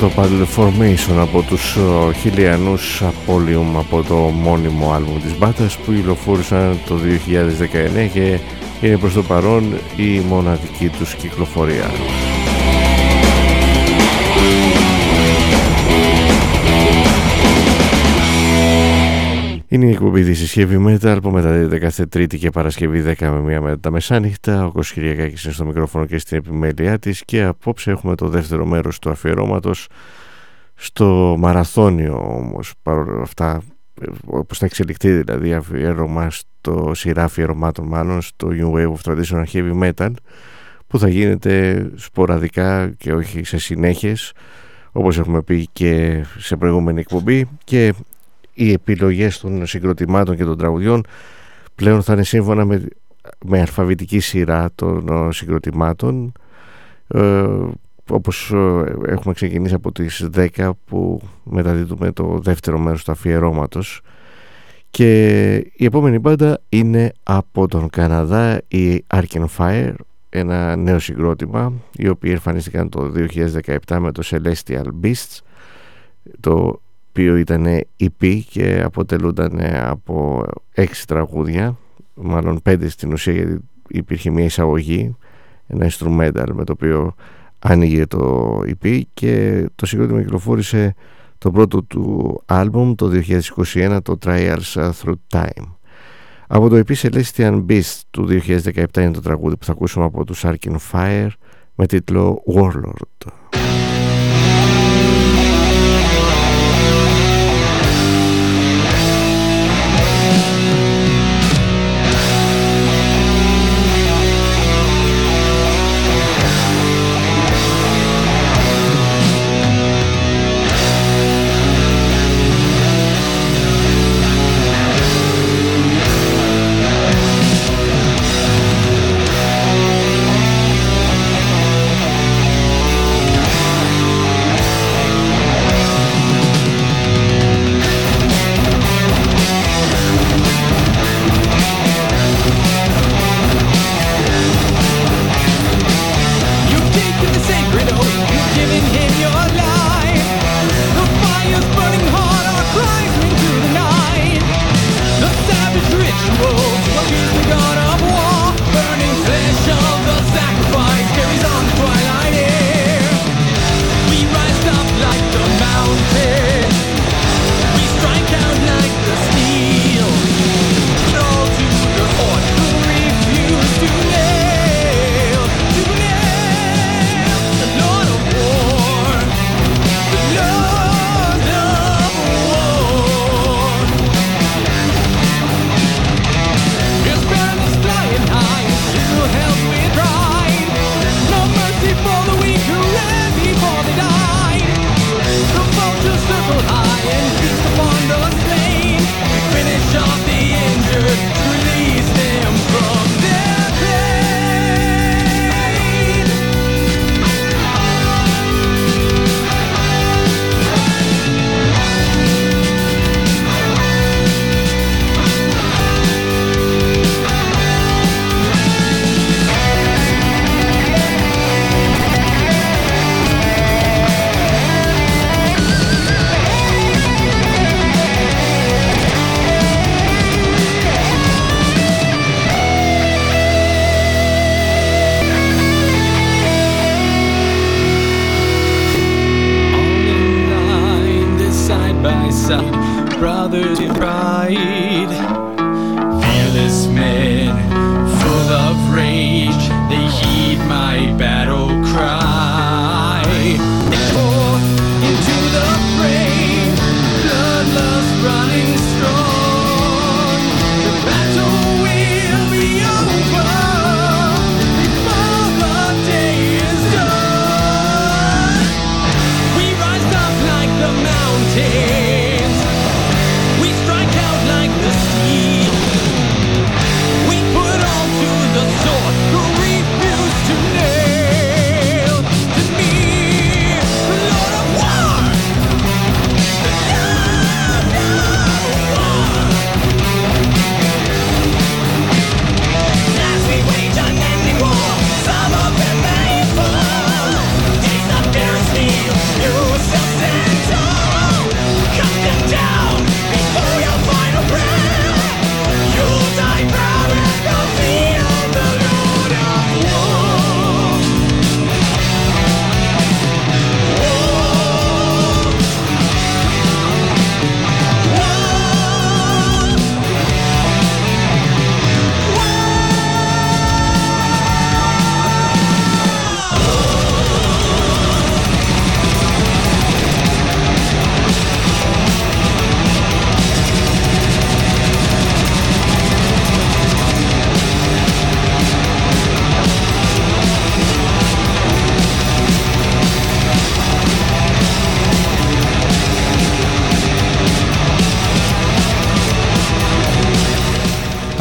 Το Paddle Formation από τους χιλιανούς Απόλυουμ από το μόνιμο άλμπουμ της μπάτας που υλοφόρησαν το 2019 και είναι προς το παρόν η μοναδική τους κυκλοφορία. Είναι η εκπομπή της Heavy Metal που μεταδίδεται κάθε Τρίτη και Παρασκευή 10 με 1 μετά τα μεσάνυχτα. Ο Κυριακάκης είναι στο μικρόφωνο και στην επιμέλειά της και απόψε έχουμε το δεύτερο μέρος του αφιερώματος στο μαραθώνιο όμως παρόλα αυτά όπως θα εξελιχθεί δηλαδή αφιέρωμα στο σειρά αφιερωμάτων μάλλον στο New Wave of Traditional Heavy Metal που θα γίνεται σποραδικά και όχι σε συνέχειες όπως έχουμε πει και σε προηγούμενη εκπομπή και οι επιλογές των συγκροτημάτων και των τραγουδιών πλέον θα είναι σύμφωνα με, με αλφαβητική σειρά των ε, συγκροτημάτων. Ε, όπως ε, έχουμε ξεκινήσει από τις 10 που μεταδίδουμε το δεύτερο μέρος του αφιερώματος. Και η επόμενη μπάντα είναι από τον Καναδά η Arken Fire ένα νέο συγκρότημα οι οποίοι εμφανίστηκαν το 2017 με το Celestial Beasts το οποίο ήταν EP και αποτελούνταν από έξι τραγούδια μάλλον πέντε στην ουσία γιατί υπήρχε μια εισαγωγή ένα instrumental με το οποίο άνοιγε το EP και το συγκρότημα κυκλοφόρησε το πρώτο του άλμπουμ το 2021 το Trials Through Time. Από το EP Celestian Beast του 2017 είναι το τραγούδι που θα ακούσουμε από τους Arkin Fire με τίτλο Warlord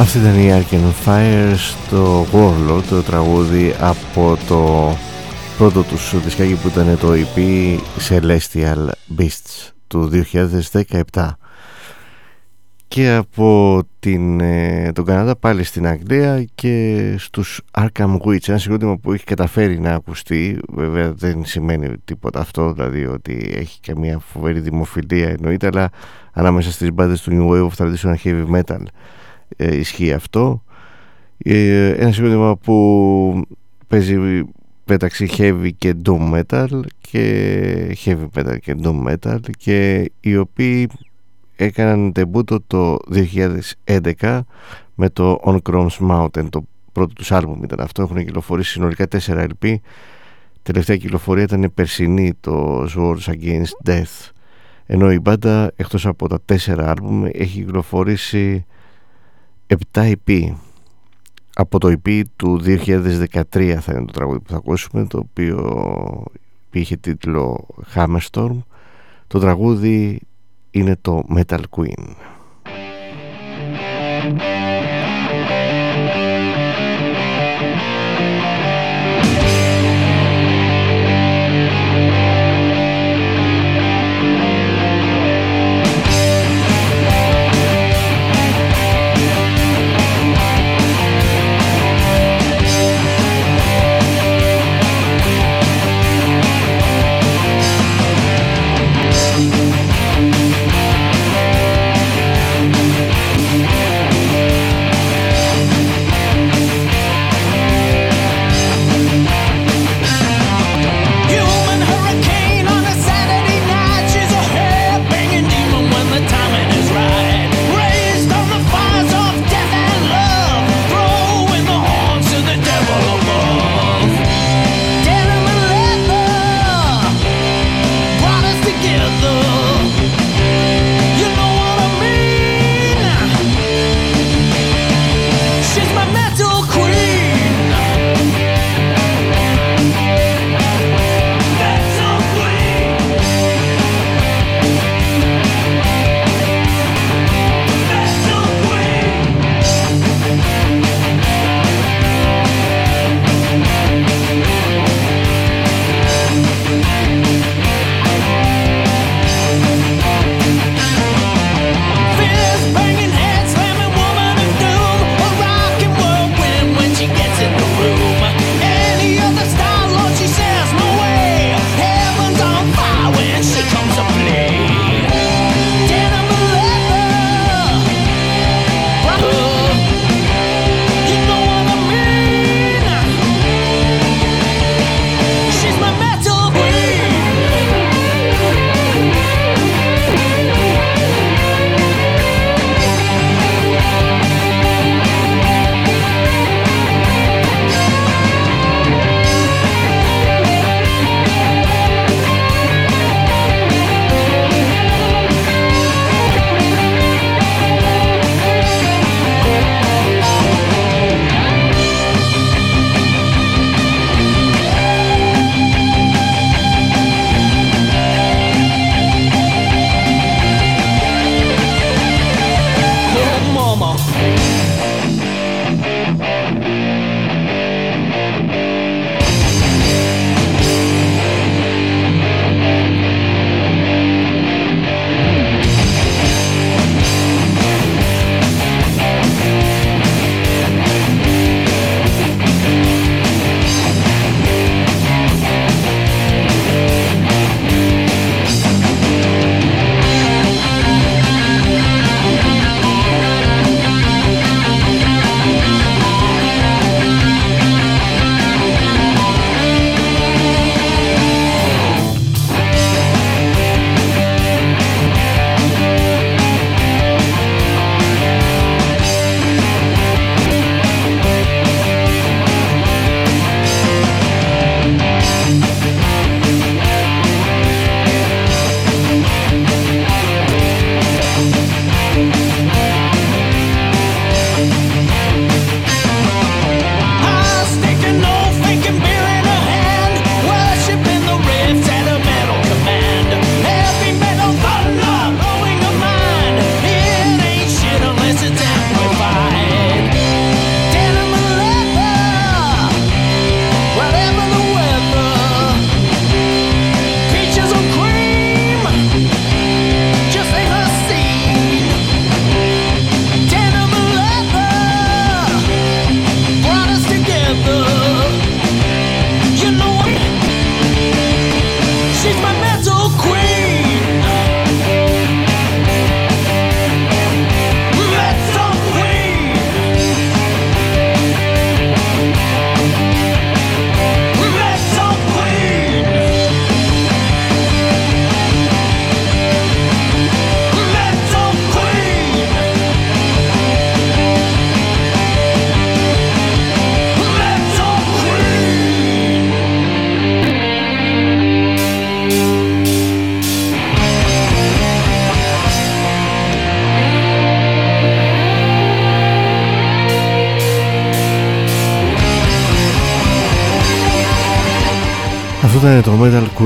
Αυτή ήταν η Arcane Fire στο Warlord, το τραγούδι από το πρώτο τους δισκάκι που ήταν το EP Celestial Beasts του 2017 και από την, ε, τον Καναδά πάλι στην Αγγλία και στους Arkham Witch. Ένα συγκρότημα που έχει καταφέρει να ακουστεί βέβαια δεν σημαίνει τίποτα αυτό δηλαδή ότι έχει καμία φοβερή δημοφιλία εννοείται αλλά ανάμεσα στις μπάντες του New Wave of Traditional Heavy Metal ε, ισχύει αυτό. Ε, ένα συγκρότημα που παίζει μεταξύ heavy και doom metal και heavy metal και doom metal και οι οποίοι έκαναν τεμπούτο το 2011 με το On Chrome's Mountain. Το πρώτο τους άλμπουμ ήταν αυτό. Έχουν κυκλοφορήσει συνολικά 4 LP τελευταία κυκλοφορία ήταν περσινή το Swords Against Death. Ενώ η μπάντα εκτός από τα 4 άλμπουμ έχει κυκλοφορήσει 7 EP από το EP του 2013 θα είναι το τραγούδι που θα ακούσουμε το οποίο είχε τίτλο Hammerstorm. Το τραγούδι είναι το Metal Queen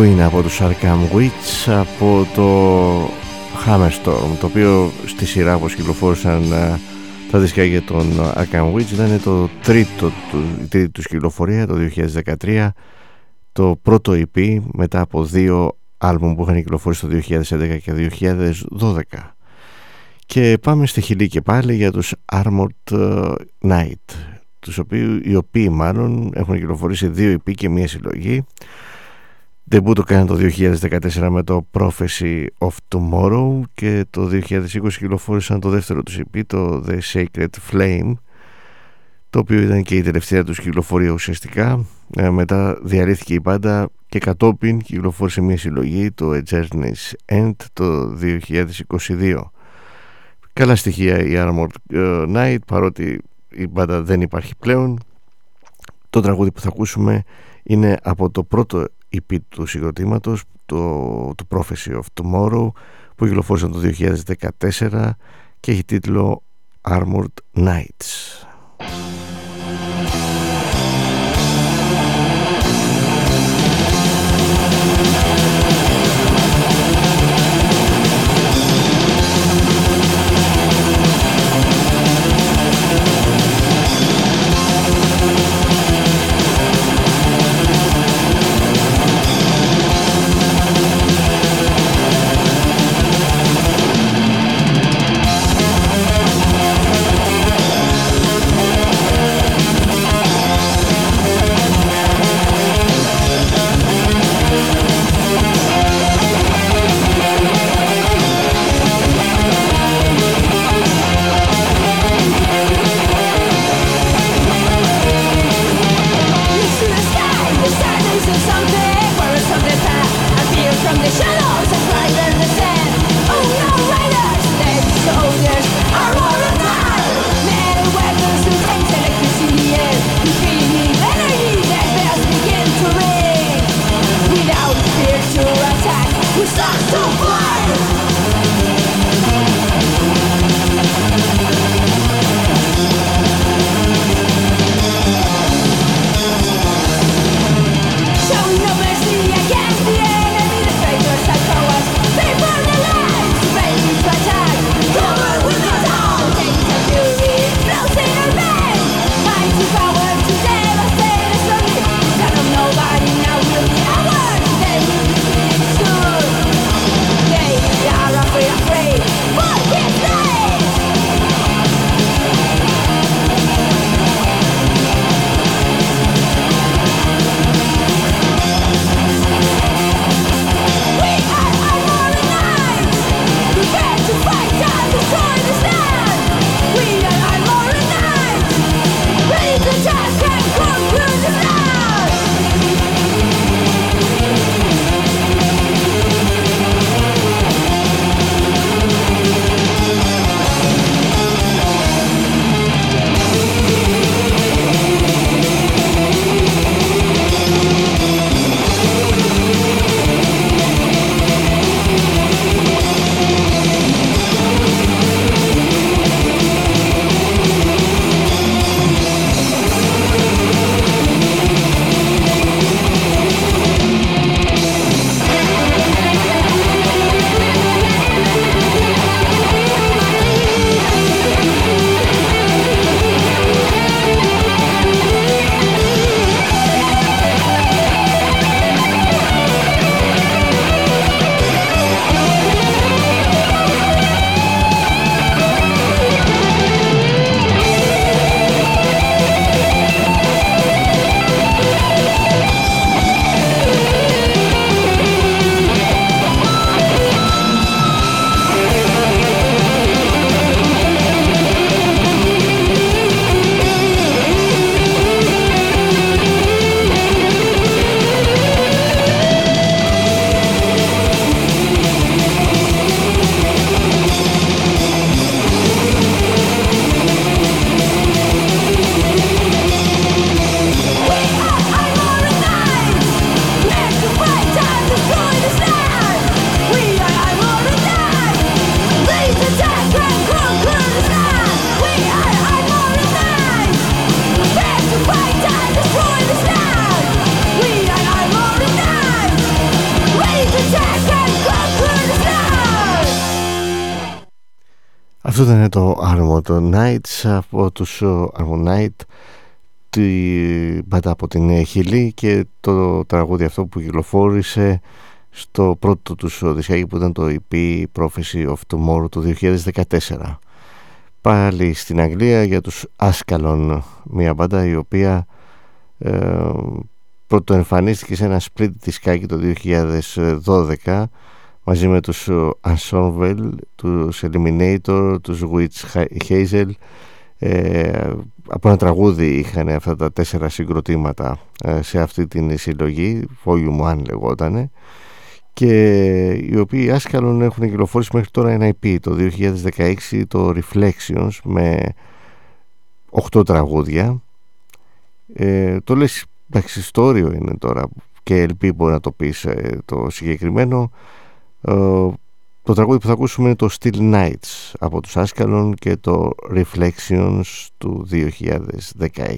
Queen από τους Arkham Witch από το Hammerstorm το οποίο στη σειρά που κυκλοφόρησαν ε, τα δίσκα για τον Arkham Witch ήταν το τρίτο, η τρίτη τους κυκλοφορία το 2013 το πρώτο EP μετά από δύο άλμπουμ που είχαν κυκλοφορήσει το 2011 και 2012 και πάμε στη Χιλή και πάλι για τους Armored ε, Knight τους οποίους, οι οποίοι μάλλον έχουν κυκλοφορήσει δύο EP και μία συλλογή Debut το κάνανε το 2014 με το Prophecy of Tomorrow και το 2020 κυκλοφόρησαν το δεύτερο τους EP, το The Sacred Flame το οποίο ήταν και η τελευταία τους κυκλοφορία ουσιαστικά. Ε, μετά διαρρήθηκε η μπάντα και κατόπιν κυκλοφόρησε μια συλλογή το A Journey's End το 2022 καλά στοιχεία η Armored ε, Night παρότι η μπάντα δεν υπάρχει πλέον. Το τραγούδι που θα ακούσουμε είναι από το πρώτο EP του συγκροτήματος το, το Prophecy of Tomorrow που κυκλοφόρησε το 2014 και έχει τίτλο Armored Knights Armored Nights από τους Armored Night τη μπάτα από την Χιλή και το τραγούδι αυτό που κυκλοφόρησε στο πρώτο τους δισκάκι που ήταν το EP Prophecy of Tomorrow του 2014 πάλι στην Αγγλία για τους Άσκαλον μια μπάντα η οποία ε, πρώτο εμφανίστηκε σε ένα split δισκάκι το 2012 μαζί με τους Ensemble, τους Eliminator, τους Witch Hazel. Ε, από ένα τραγούδι είχαν αυτά τα τέσσερα συγκροτήματα ε, σε αυτή την συλλογή Volume 1 λεγότανε και οι οποίοι άσκαλον έχουν κυκλοφορήσει μέχρι τώρα ένα EP το 2016 το Reflections με 8 τραγούδια. Ε, το λες εντάξει ιστορίο είναι τώρα και LP μπορεί να το πεις ε, το συγκεκριμένο. Ε, το τραγούδι που θα ακούσουμε είναι το Still Nights από τους Άσκαλον και το Reflections του 2016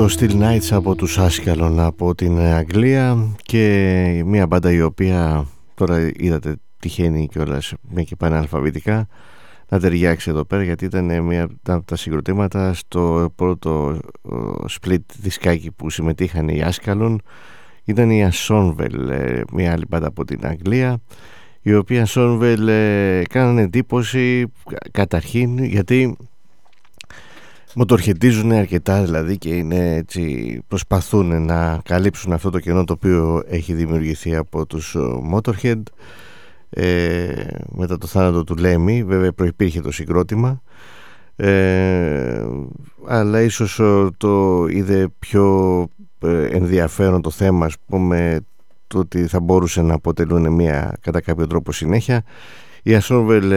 το Steel Knights από τους Άσκαλων από την Αγγλία και μια μπάντα η οποία τώρα είδατε τυχαίνει κιόλας μια και πάνε αλφαβητικά να ταιριάξει εδώ πέρα γιατί ήταν μια από τα συγκροτήματα στο πρώτο split δισκάκι που συμμετείχαν οι Άσκαλων ήταν η Ασόνβελ μια άλλη μπάντα από την Αγγλία οι οποίοι Ανσόνβελ ε, κάνανε εντύπωση καταρχήν γιατί μοτορχετίζουν αρκετά δηλαδή και είναι έτσι, προσπαθούν να καλύψουν αυτό το κενό το οποίο έχει δημιουργηθεί από τους Motorhead. Ε, μετά το θάνατο του Λέμι βέβαια προϋπήρχε το συγκρότημα. Ε, αλλά ίσως το είδε πιο ε, ενδιαφέρον το θέμα ας πούμε το ότι θα μπορούσε να αποτελούν μια κατά κάποιο τρόπο συνέχεια. Η Ασόρβελ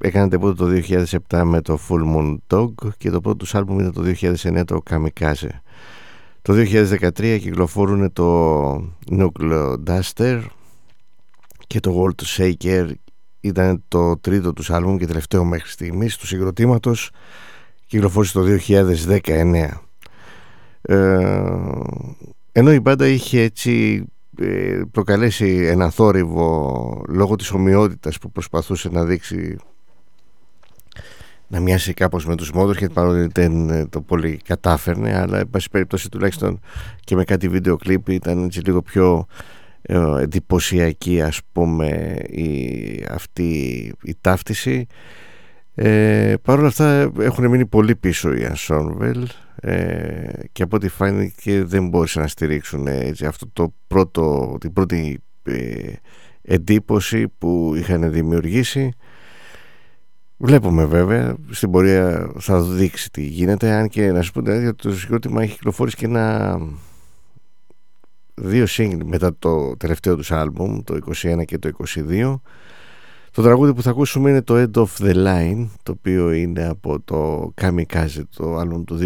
ε, έκανε τεπότε το 2007 με το Full Moon Dog και το πρώτο τους άλμπουμ ήταν το 2009 το Kamikaze. Το 2013 κυκλοφορούν το Nuclear Duster και το World Shaker ήταν το τρίτο τους άλμπουμ και τελευταίο μέχρι στιγμής του συγκροτήματος. Κυκλοφόρησε το 2019 ε, ενώ η μπάντα είχε έτσι ε, προκαλέσει ένα θόρυβο λόγω της ομοιότητας που προσπαθούσε να δείξει να μοιάσει κάπως με τους Motorhead παρότι δεν ε, το πολύ κατάφερνε αλλά εν πάση περιπτώσει τουλάχιστον και με κάτι βίντεο κλιπ ήταν έτσι λίγο πιο ε, εντυπωσιακή ας πούμε η, αυτή η ταύτιση. Ε, Παρ' όλα αυτά έχουν μείνει πολύ πίσω οι Ensemble ε, και από ό,τι φάνηκε δεν μπόρεσαν να στηρίξουν έτσι, αυτό το πρώτο, την πρώτη ε, εντύπωση που είχαν δημιουργήσει Βλέπουμε βέβαια, στην πορεία θα δείξει τι γίνεται αν και να σου πω ότι το συγκρότημα έχει κυκλοφορήσει και ένα δύο σύγκρι μετά το τελευταίο τους άλμπουμ το 21 και το 22 το τραγούδι που θα ακούσουμε είναι το End of the Line το οποίο είναι από το Kamikaze το άλμπουμ του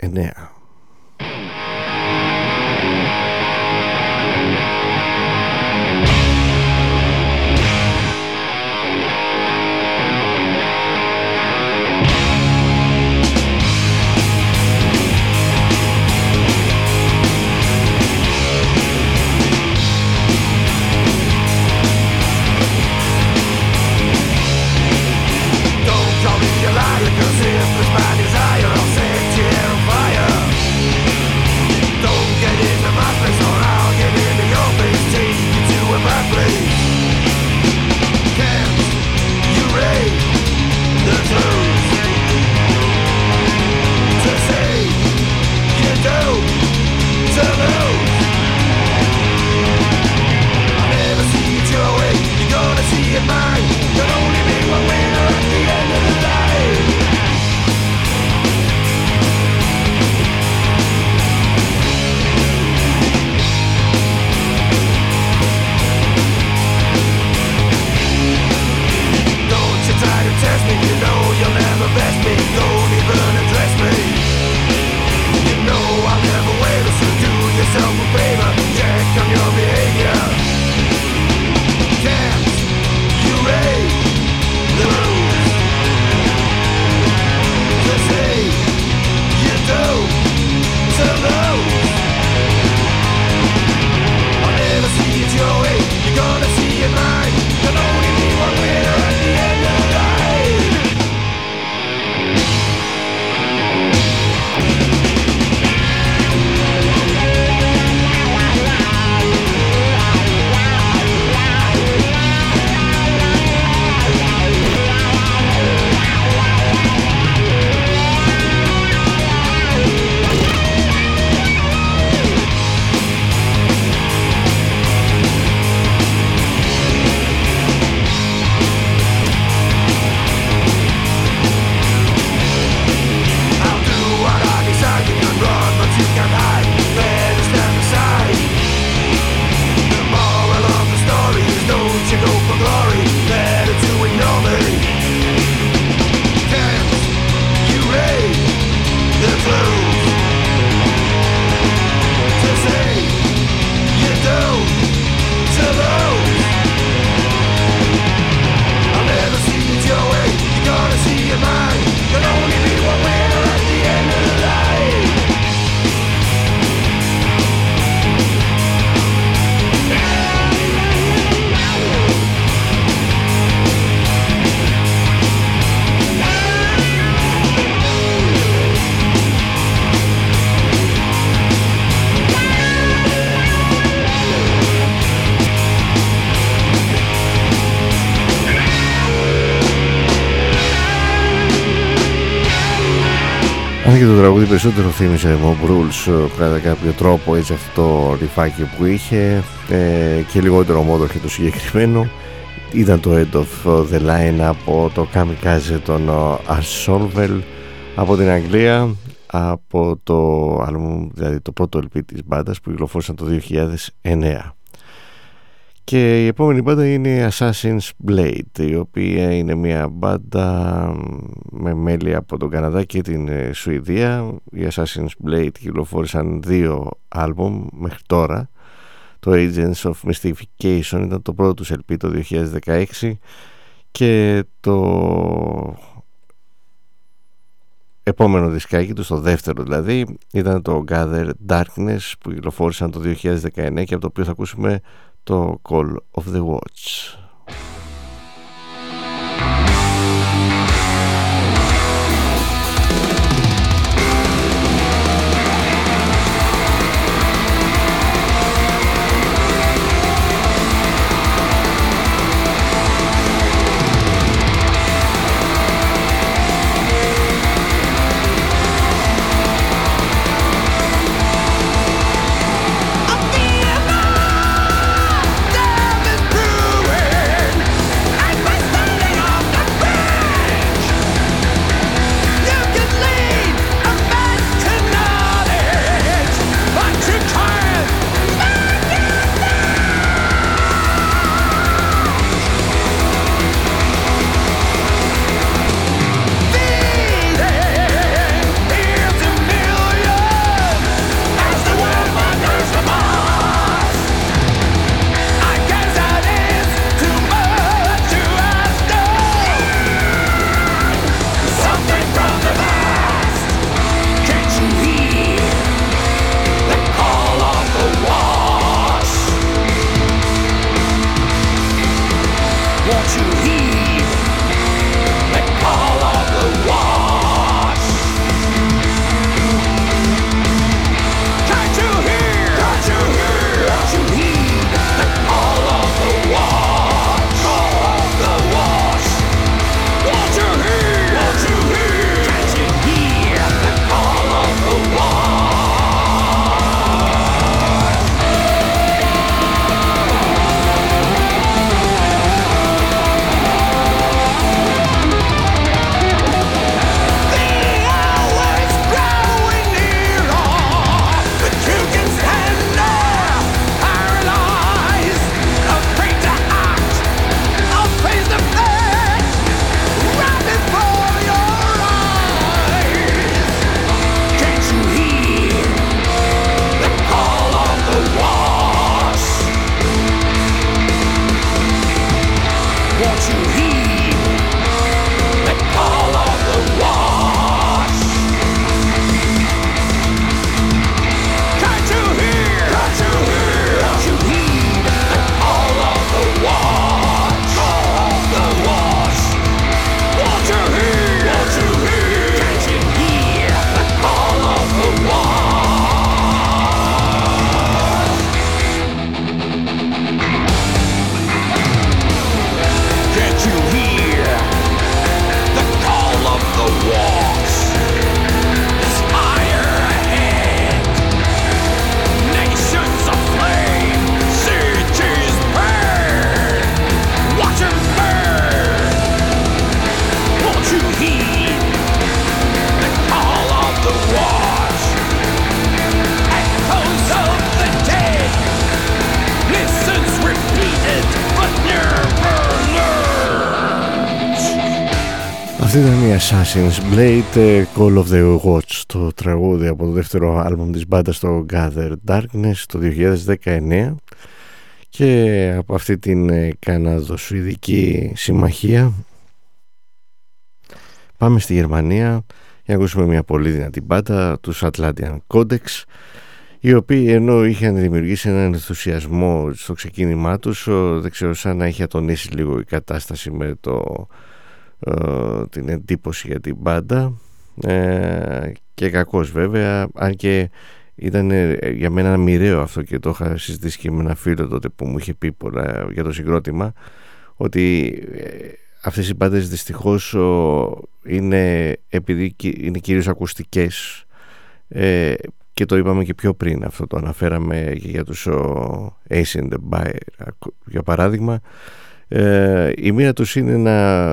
2009 περισσότερο θύμισε Mob Rules κατά κάποιο τρόπο έτσι αυτό το ρηφάκι που είχε ε, και λιγότερο μόδο το συγκεκριμένο. Ήταν το End of the Line από το Kamikaze των Ars Solvel από την Αγγλία από το album, δηλαδή το πρώτο LP της μπάντας που κυκλοφόρησαν το 2009 και η επόμενη μπάντα είναι η Assassin's Blade η οποία είναι μια μπάντα με μέλη από τον Καναδά και την ε, Σουηδία. Οι Assassin's Blade κυκλοφόρησαν δύο άλμπουμ μέχρι τώρα. Το Agents of Mystification ήταν το πρώτο τους LP το 2016 και το επόμενο δισκάκι τους, το δεύτερο δηλαδή, ήταν το Gather Darkness που κυκλοφόρησαν το 2019 και από το οποίο θα ακούσουμε Call of the Watch. Assassin's Blade ε, Call of the Watch το τραγούδι από το δεύτερο άλμπουμ της μπάντας το Gather Darkness το 2019 και από αυτή την ε, Καναδοσουηδική συμμαχία πάμε στη Γερμανία. Για να ακούσουμε μια πολύ δυνατή μπάτα τους Atlantean Codex οι οποίοι ενώ είχαν δημιουργήσει έναν ενθουσιασμό στο ξεκίνημά τους δεν ξέρω σαν να είχε ατονίσει λίγο η κατάσταση με το ε, την εντύπωση για την μπάντα ε, και κακός βέβαια. Αν και ήταν ε, για μένα μοιραίο αυτό και το είχα συζητήσει και με ένα φίλο τότε που μου είχε πει πολλά για το συγκρότημα ότι αυτές οι μπάντες δυστυχώς είναι επειδή είναι κυρίως ακουστικές. Ε, και το είπαμε και πιο πριν αυτό το αναφέραμε για τους Ace in the Buyer για παράδειγμα ε, η μοίρα τους είναι να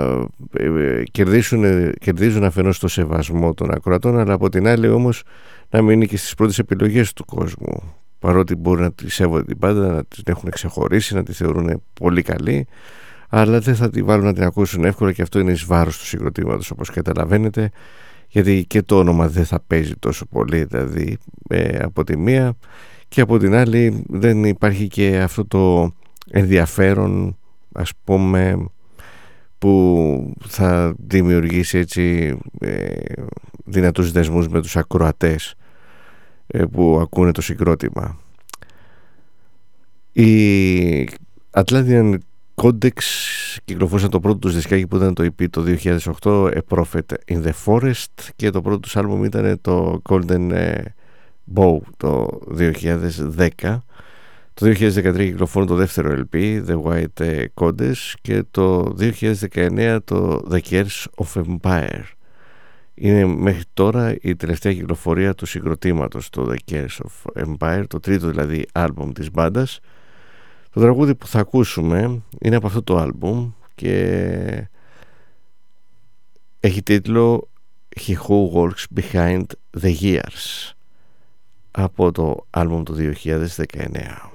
ε, κερδίσουν, κερδίζουν αφενός το σεβασμό των ακροατών αλλά από την άλλη όμως να μην είναι και στις πρώτες επιλογές του κόσμου. Παρότι μπορεί να τη σέβονται την πάντα, να την έχουν ξεχωρίσει, να τη θεωρούν πολύ καλή αλλά δεν θα τη βάλουν να την ακούσουν εύκολα και αυτό είναι εις βάρος του συγκροτήματος όπως καταλαβαίνετε γιατί και το όνομα δεν θα παίζει τόσο πολύ δηλαδή ε, από τη μία. Και από την άλλη δεν υπάρχει και αυτό το ενδιαφέρον ας πούμε που θα δημιουργήσει έτσι ε, δυνατούς δεσμούς με τους ακροατές ε, που ακούνε το συγκρότημα. Η Atlantean Codex κυκλοφόρησαν το πρώτο τους δισκάκι που ήταν το EP το 2008 A Prophet in the Forest και το πρώτο τους άλμπουμ ήταν το Golden ε, Bow το 2010 το 2013 κυκλοφόρησε το δεύτερο LP, The White ε, Codes και το 2019 το The Gears of Empire. Είναι μέχρι τώρα η τελευταία κυκλοφορία του συγκροτήματος το The Gears of Empire, το τρίτο δηλαδή άλμπουμ της μπάντας. Το τραγούδι που θα ακούσουμε είναι από αυτό το άλμπουμ και έχει τίτλο He Who Works Behind the Years από το άλμπουμ του 2019.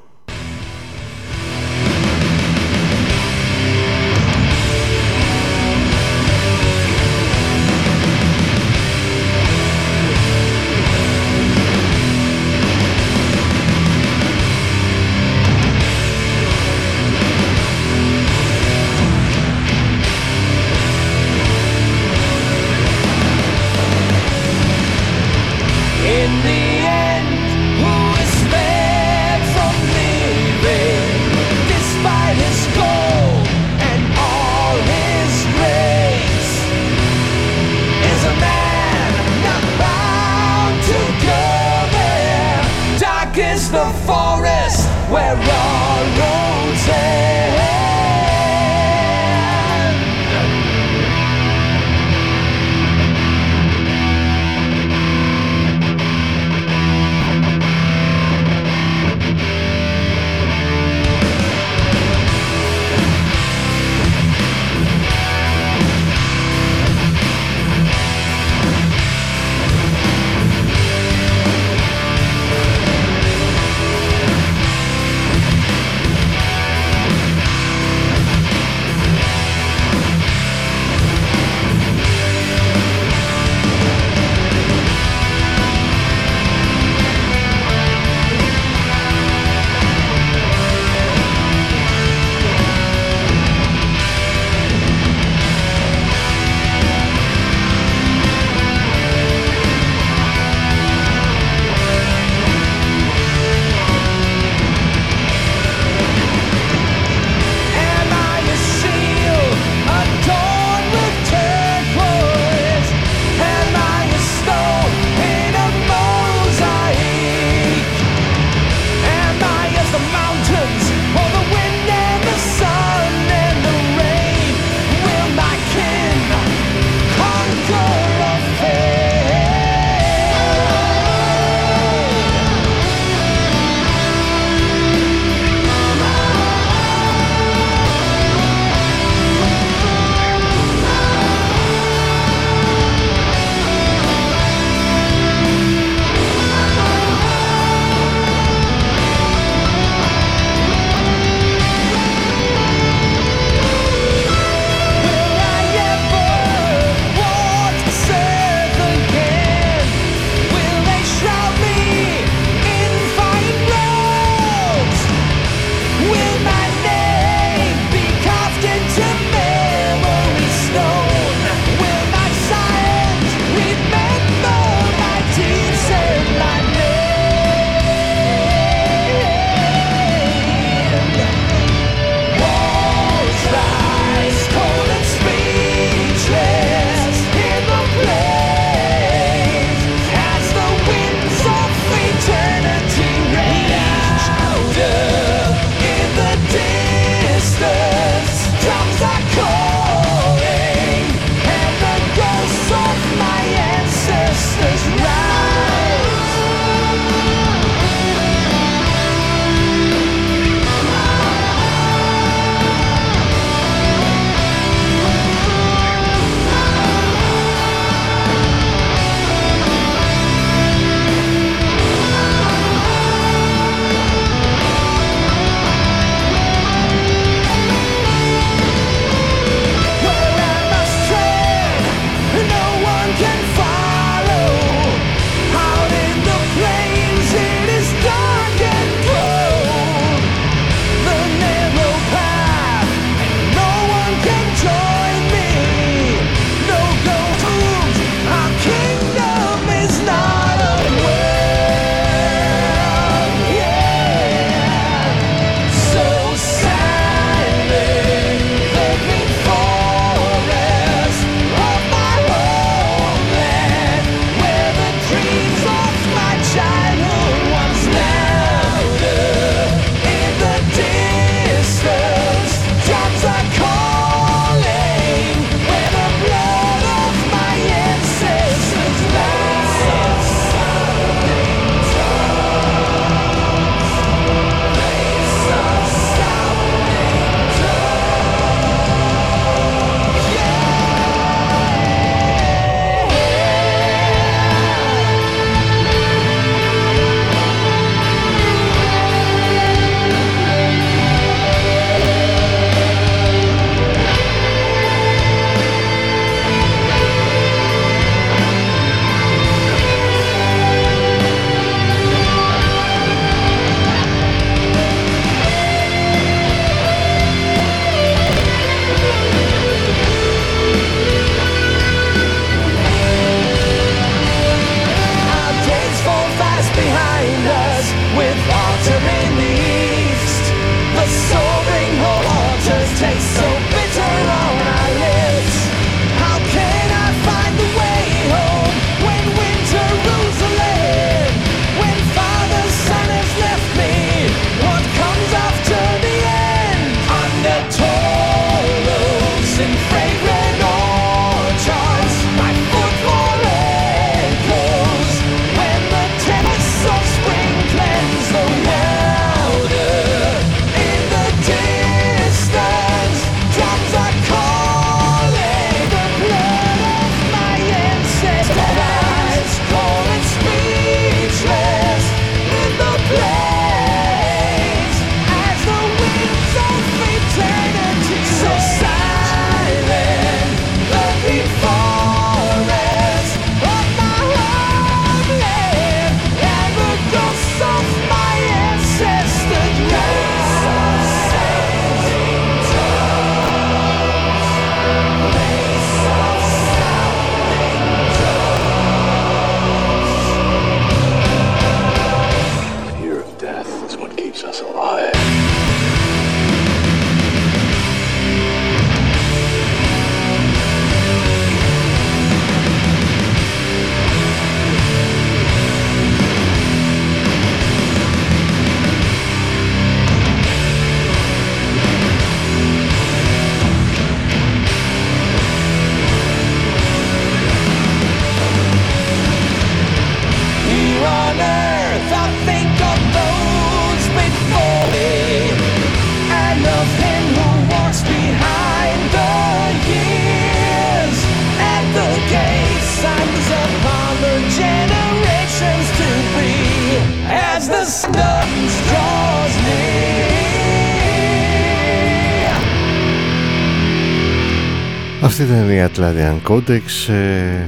Ήταν η Atlantean Codex ε,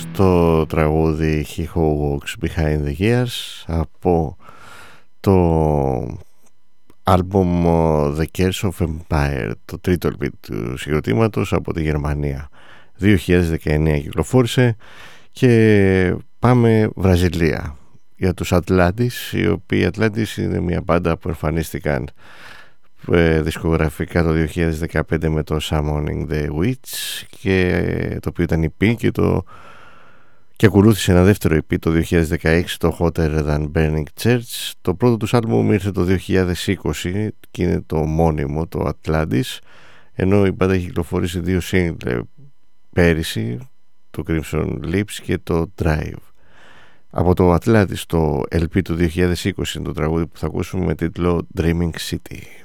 στο τραγούδι He Who Walks Behind the Years από το άλμπουμ The Curse of Empire το τρίτο LP του συγκροτήματος από τη Γερμανία. 2019 κυκλοφόρησε και πάμε Βραζιλία. Για τους Atlantis οι οποίοι Atlantis είναι μια μπάντα που εμφανίστηκαν ε, δισκογραφικά το 2015 με το Summoning the Witch και το οποίο ήταν EP και το και ακολούθησε ένα δεύτερο EP το 2016 το Hotter Than Burning Church. Το πρώτο τους άλμπουμ ήρθε το 2020 και είναι το μόνιμο το Atlantis ενώ η μπάντα έχει κυκλοφορήσει δύο single πέρυσι το Crimson Lips και το Drive. Από το Atlantis το LP του 2020 είναι το τραγούδι που θα ακούσουμε με τίτλο Dreaming City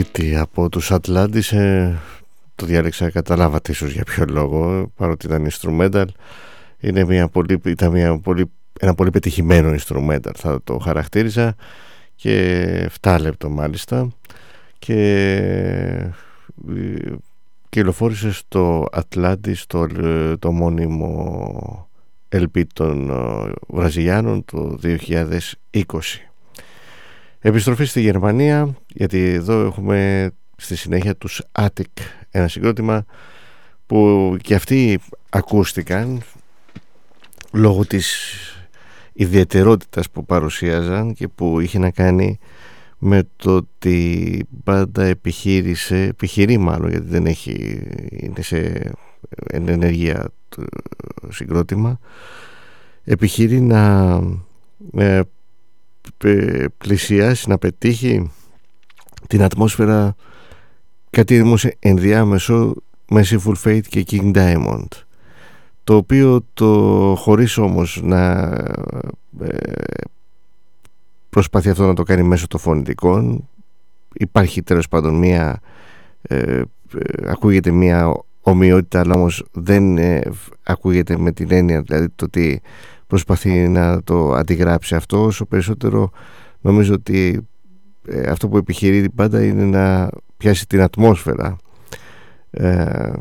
City από τους Atlantis ε, το διάλεξα καταλάβατε ίσως για ποιο λόγο παρότι ήταν instrumental. Είναι μια πολύ, ήταν μια πολύ, ένα πολύ πετυχημένο instrumental θα το χαρακτήριζα. Και 7 λεπτό μάλιστα. Και ε, κυκλοφόρησε στο Atlantis το, το μόνιμο LP των ε, Βραζιλιάνων το 2020 Επιστροφή στη Γερμανία γιατί εδώ έχουμε στη συνέχεια τους Attic ένα συγκρότημα που και αυτοί ακούστηκαν λόγω της ιδιαιτερότητας που παρουσίαζαν και που είχε να κάνει με το ότι η μπάντα επιχείρησε, επιχειρεί μάλλον γιατί δεν έχει, είναι σε ενεργεία το συγκρότημα επιχειρεί να ε, πλησιάσει, να πετύχει την ατμόσφαιρα κάτι όμως ενδιάμεσο Merciful Fate και King Diamond. Το οποίο το χωρίς όμως να ε, προσπαθεί αυτό να το κάνει μέσω των φωνητικών υπάρχει τέλος πάντων μία ε, ε, ακούγεται μία ομοιότητα αλλά όμως δεν ακούγεται με την έννοια δηλαδή το ότι προσπαθεί να το αντιγράψει αυτό όσο περισσότερο νομίζω ότι αυτό που επιχειρεί πάντα είναι να πιάσει την ατμόσφαιρα ε,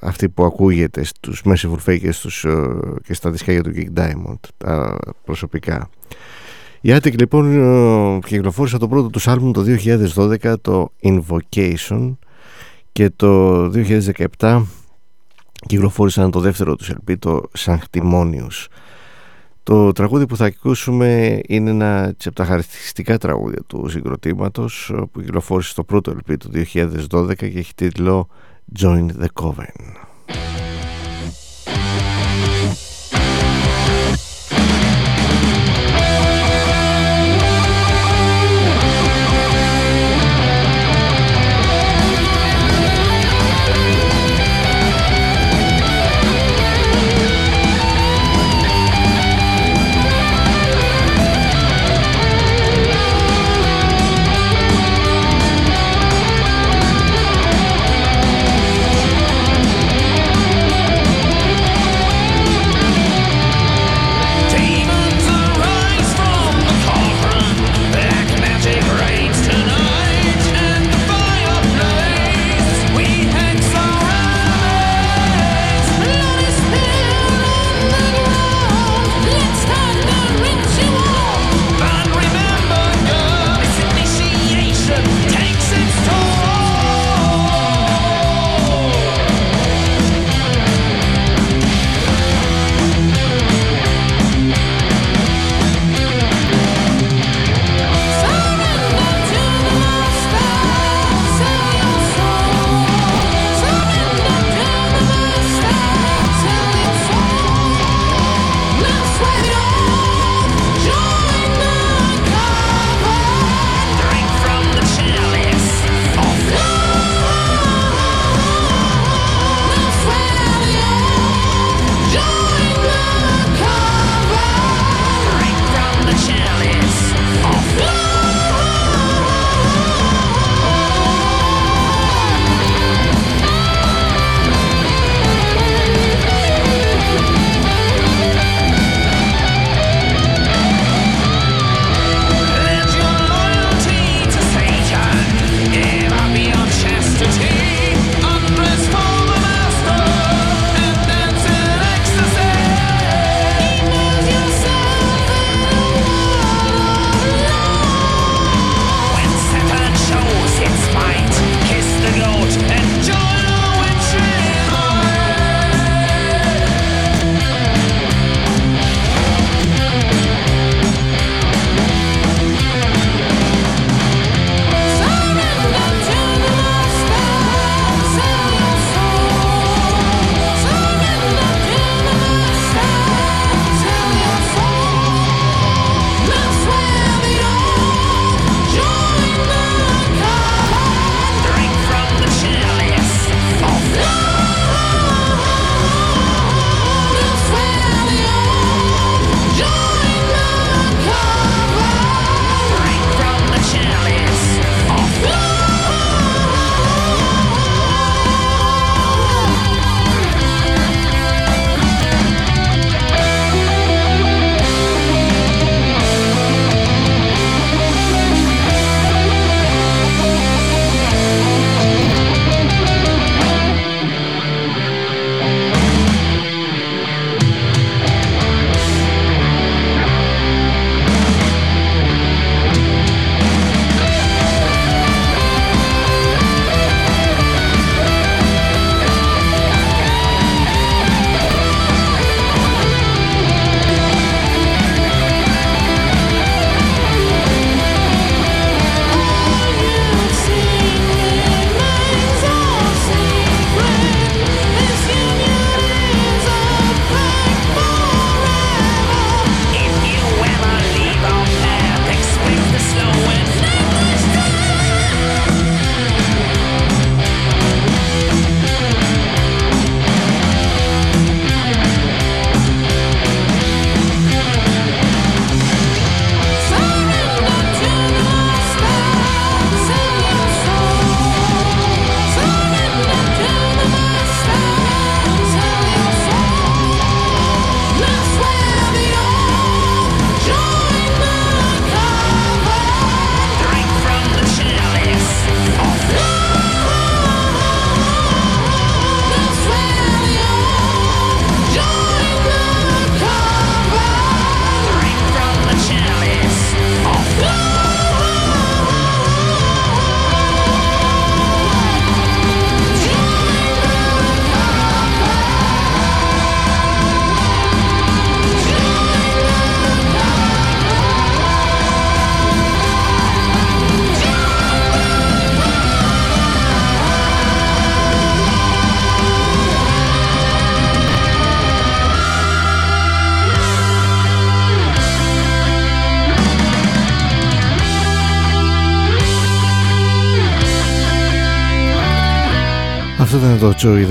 αυτή που ακούγεται στους Merciful Fake στους, ε, και στα δισκάκια του King Diamond τα προσωπικά. Η Attic λοιπόν ε, κυκλοφόρησε το πρώτο τους άλμπουμ το 2012 το Invocation και το 2017 κυκλοφόρησαν το δεύτερο τους LP το Sanctimonious το τραγούδι που θα ακούσουμε είναι ένα από τα χαρακτηριστικά τραγούδια του συγκροτήματος που κυκλοφόρησε στο πρώτο LP του 2012 και έχει τίτλο Join the Coven.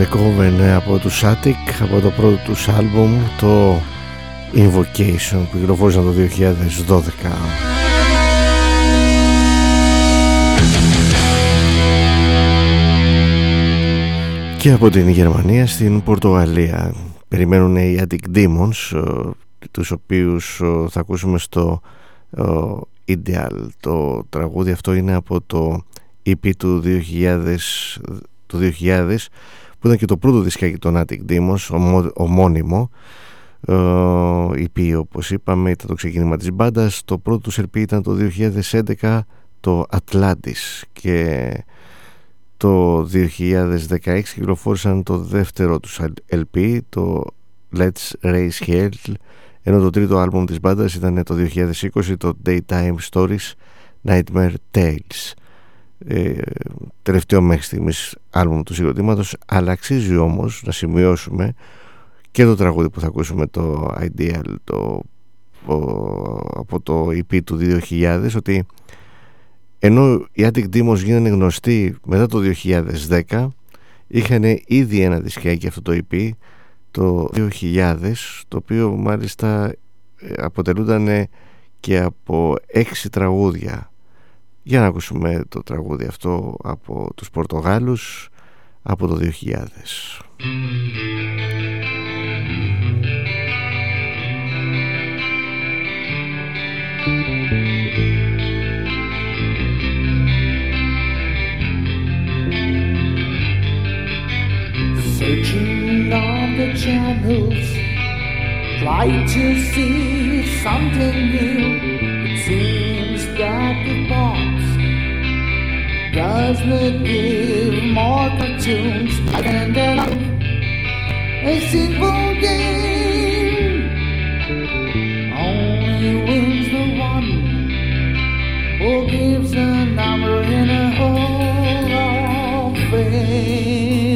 Ήταν το Joey The Coven από τους Attic από το πρώτο τους άλμπουμ το Invocation που κυκλοφόρησαν το 2012 και από την Γερμανία στην Πορτογαλία. Περιμένουν οι Attic Demons τους οποίους θα ακούσουμε στο Ideal. Το τραγούδι αυτό είναι από το EP του 2000 του 2000 που ήταν και το πρώτο δισκάκι των Attic Demons ομώνυμο EP όπως είπαμε ήταν το ξεκίνημα της μπάντας. Το πρώτο τους LP ήταν το 2011 το Atlantis. Και το 2016 κυκλοφόρησαν το δεύτερο τους LP το Let's Raise Hell. Ενώ το τρίτο άλμπουμ της μπάντας ήταν το 2020 το Daytime Stories Nightmare Tales ε, τελευταίο μέχρι στιγμής άλμπουμ του συγκροτήματος αλλά αξίζει όμως να σημειώσουμε και το τραγούδι που θα ακούσουμε το Ideal το, από το EP του 2000 ότι ενώ οι Attic Demos γίνανε γνωστοί μετά το 2010 είχαν ήδη ένα δισκάκι αυτό το EP το 2000 το οποίο μάλιστα ε, αποτελούνταν και από έξι τραγούδια για να ακούσουμε το τραγούδι αυτό από τους Πορτογάλους από το 2000 Searching on the channels, try to see something new. It seems that the box does not give more cartoons than the a simple game. Only wins the one who gives a number in a hall of fame.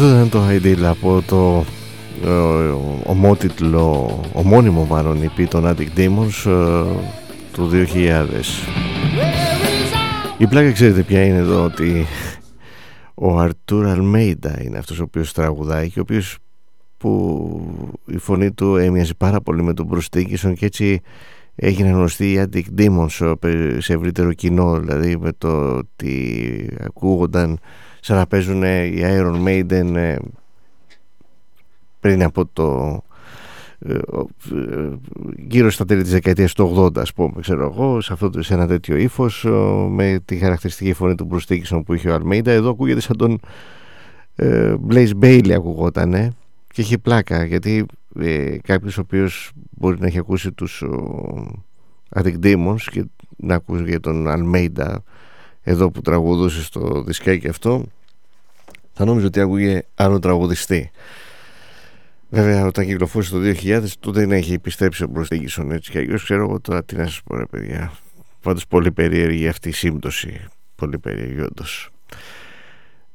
Αυτό ήταν το Ideal από το ε, ομότιτλο, ομώνυμο μάλλον EP των Attic Demons ε, του 2000. Η πλάκα ξέρετε ποια είναι εδώ ότι ο Αρτούρ Αλμέιντα είναι αυτός ο οποίος τραγουδάει και ο οποίος που η φωνή του έμοιαζε πάρα πολύ με τον Bruce Dickinson και έτσι έγινε γνωστή η Attic Demons σε ευρύτερο κοινό δηλαδή με το ότι ακούγονταν σαν να παίζουν οι Iron Maiden ε, πριν από το ε, ε, γύρω στα τέλη της δεκαετίας του 80 ας πούμε ξέρω εγώ σε, αυτό, σε ένα τέτοιο ύφος με τη χαρακτηριστική φωνή του Bruce Dickinson που είχε ο Αλμέιντα εδώ ακούγεται σαν τον ε, Blaze Bailey ακουγόταν και έχει πλάκα γιατί ε, κάποιος ο οποίος μπορεί να έχει ακούσει τους Attic Demons και να ακούσει για τον Αλμέιντα εδώ που τραγουδούσε στο δισκάκι αυτό θα νόμιζε ότι άκουγε άλλο τραγουδιστή Βέβαια, όταν κυκλοφόρησε το 2000, τότε δεν έχει πιστέψει ο Μπροστίγισον έτσι και αλλιώς ξέρω εγώ τώρα τι να σας πω, ρε παιδιά. Πάντως πολύ περίεργη αυτή η σύμπτωση. Πολύ περίεργη, όντως.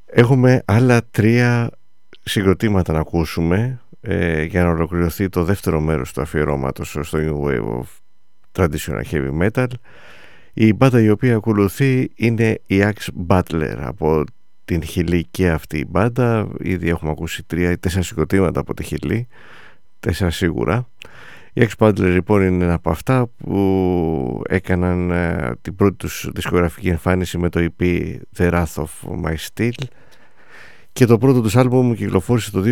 Έχουμε άλλα τρία συγκροτήματα να ακούσουμε ε, για να ολοκληρωθεί το δεύτερο μέρος του αφιερώματος στο New Wave of Traditional Heavy Metal. Η μπάντα η οποία ακολουθεί είναι η Axe Butler από την Χιλή και αυτή η μπάντα. Ήδη έχουμε ακούσει τρία ή τέσσερα συγκροτήματα από τη Χιλή. Τέσσερα σίγουρα. Η X Butler λοιπόν είναι ένα από αυτά που έκαναν ε, την πρώτη τους δισκογραφική εμφάνιση με το EP The Wrath of My Steel και το πρώτο τους άλμπουμ κυκλοφόρησε το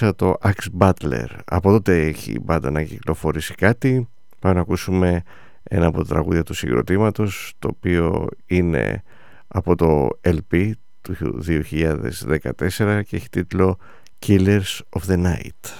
2014 το Axe Butler. Από τότε έχει η μπάντα να κυκλοφορήσει κάτι. Πάμε να ακούσουμε ένα από τα τραγούδια του συγκροτήματος το οποίο είναι από το LP του 2014 και έχει τίτλο Killers of the Night.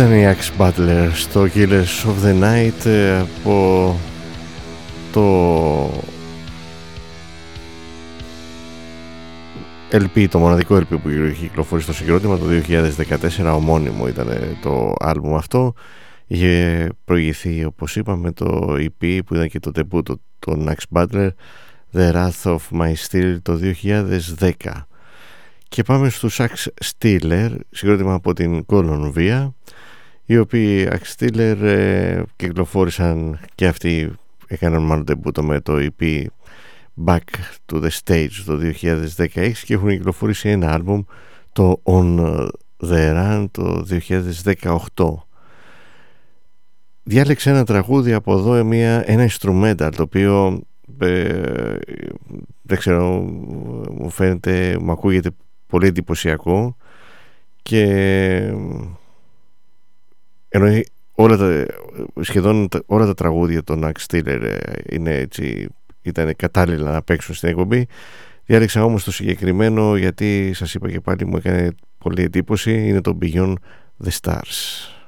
Ήταν η Axe Butler στο Killers of the Night ε, από το LP, το μοναδικό LP που είχε κυκλοφορήσει στο συγκρότημα το 2014 ομώνυμο ήταν το άλμπουμ αυτό. Είχε προηγηθεί όπως είπαμε το EP που ήταν και το debut το, το Axe Butler The Wrath of My Steel το 2010 και πάμε στους Axe Steeler συγκρότημα από την Κολομβία οι οποίοι Axtiller ε, κυκλοφόρησαν και αυτοί έκαναν μάλλον τεμπούτο με το EP Back to the Stage το 2016 και έχουν κυκλοφορήσει ένα άλμπουμ το On the Run το 2018 διάλεξε ένα τραγούδι από εδώ μια, ένα instrumental το οποίο ε, δεν ξέρω μου φαίνεται μου ακούγεται πολύ εντυπωσιακό και ενώ όλα τα, σχεδόν όλα τα τραγούδια των Axe Steeler ε, είναι έτσι, ήταν κατάλληλα να παίξουν στην εκπομπή. Διάλεξα όμως το συγκεκριμένο γιατί σας είπα και πάλι μου έκανε πολύ εντύπωση. Είναι το Beyond the Stars.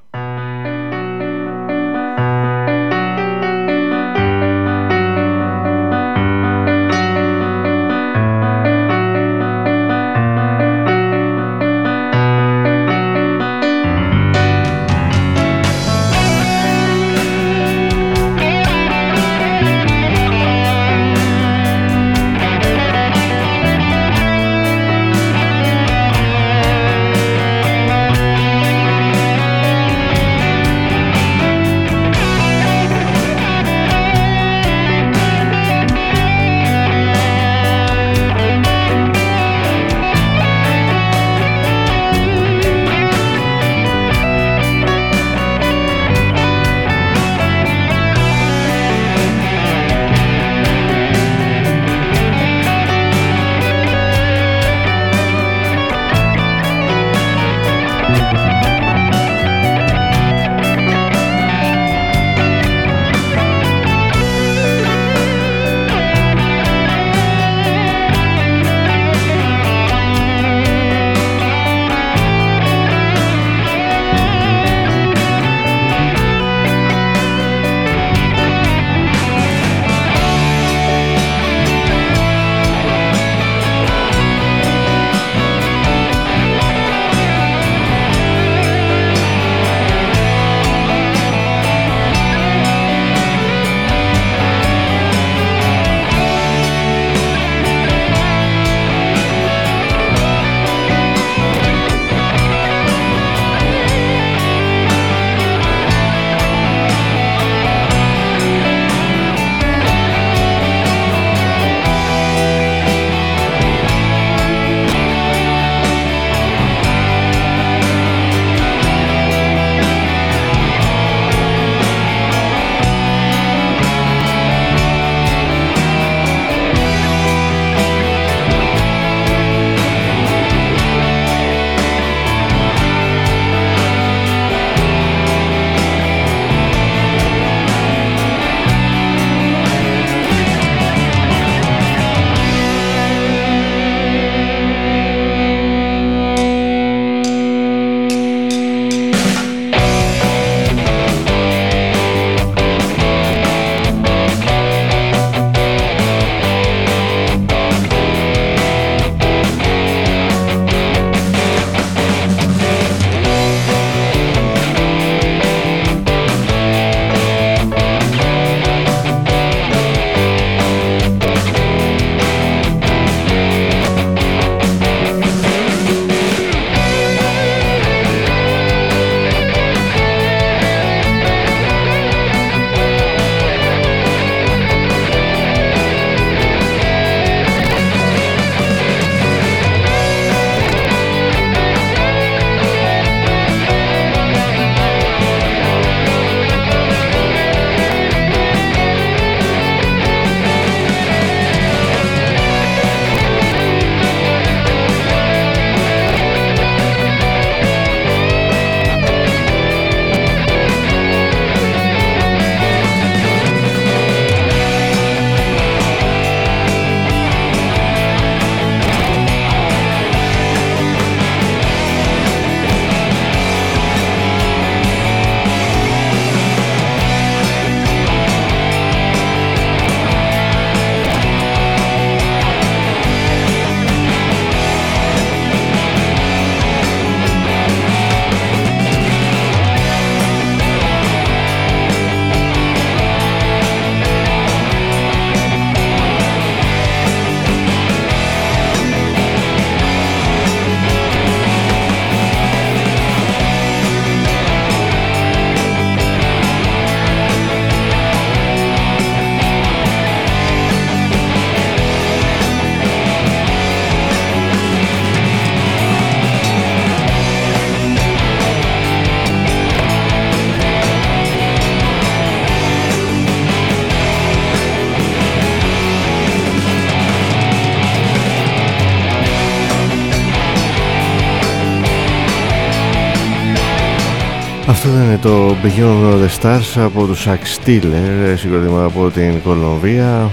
Αυτό ήταν το Beyond the Stars από τους Sack Steeler, συγκροτήμα από την Κολομβία.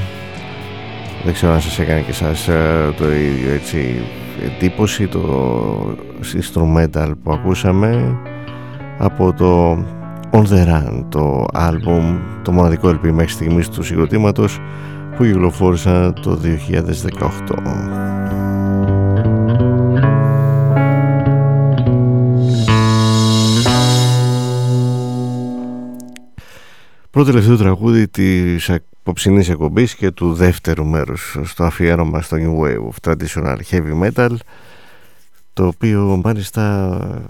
Δεν ξέρω αν σας έκανε και σας ε, το ίδιο έτσι εντύπωση το instrumental που ακούσαμε από το On The Run, το album, το μοναδικό LP μέχρι στιγμής του συγκροτήματος που κυκλοφόρησαν το 2018. Πρώτο τελευταίο τραγούδι της απόψινής εκπομπής και του δεύτερου μέρους στο αφιέρωμα στο New Wave of Traditional Heavy Metal το οποίο μάλιστα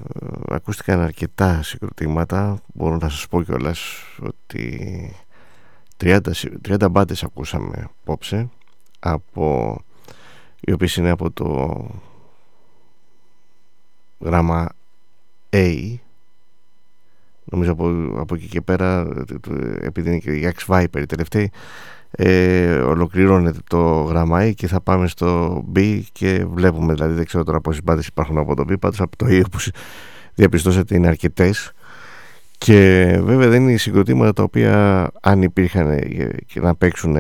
ακούστηκαν αρκετά συγκροτήματα. Μπορώ να σας πω κιόλας ότι 30, 30 μπάντες ακούσαμε απόψε από οι οποίες είναι από το γράμμα A νομίζω από, από εκεί και πέρα επειδή είναι και η Axe Viper η τελευταία ε, ολοκληρώνεται το γραμμά E και θα πάμε στο B και βλέπουμε δηλαδή δεν ξέρω τώρα πόσες μπάντες υπάρχουν από το B πάντως από το E όπως διαπιστώσατε είναι αρκετές. Και βέβαια δεν είναι συγκροτήματα τα οποία αν υπήρχαν και να παίξουν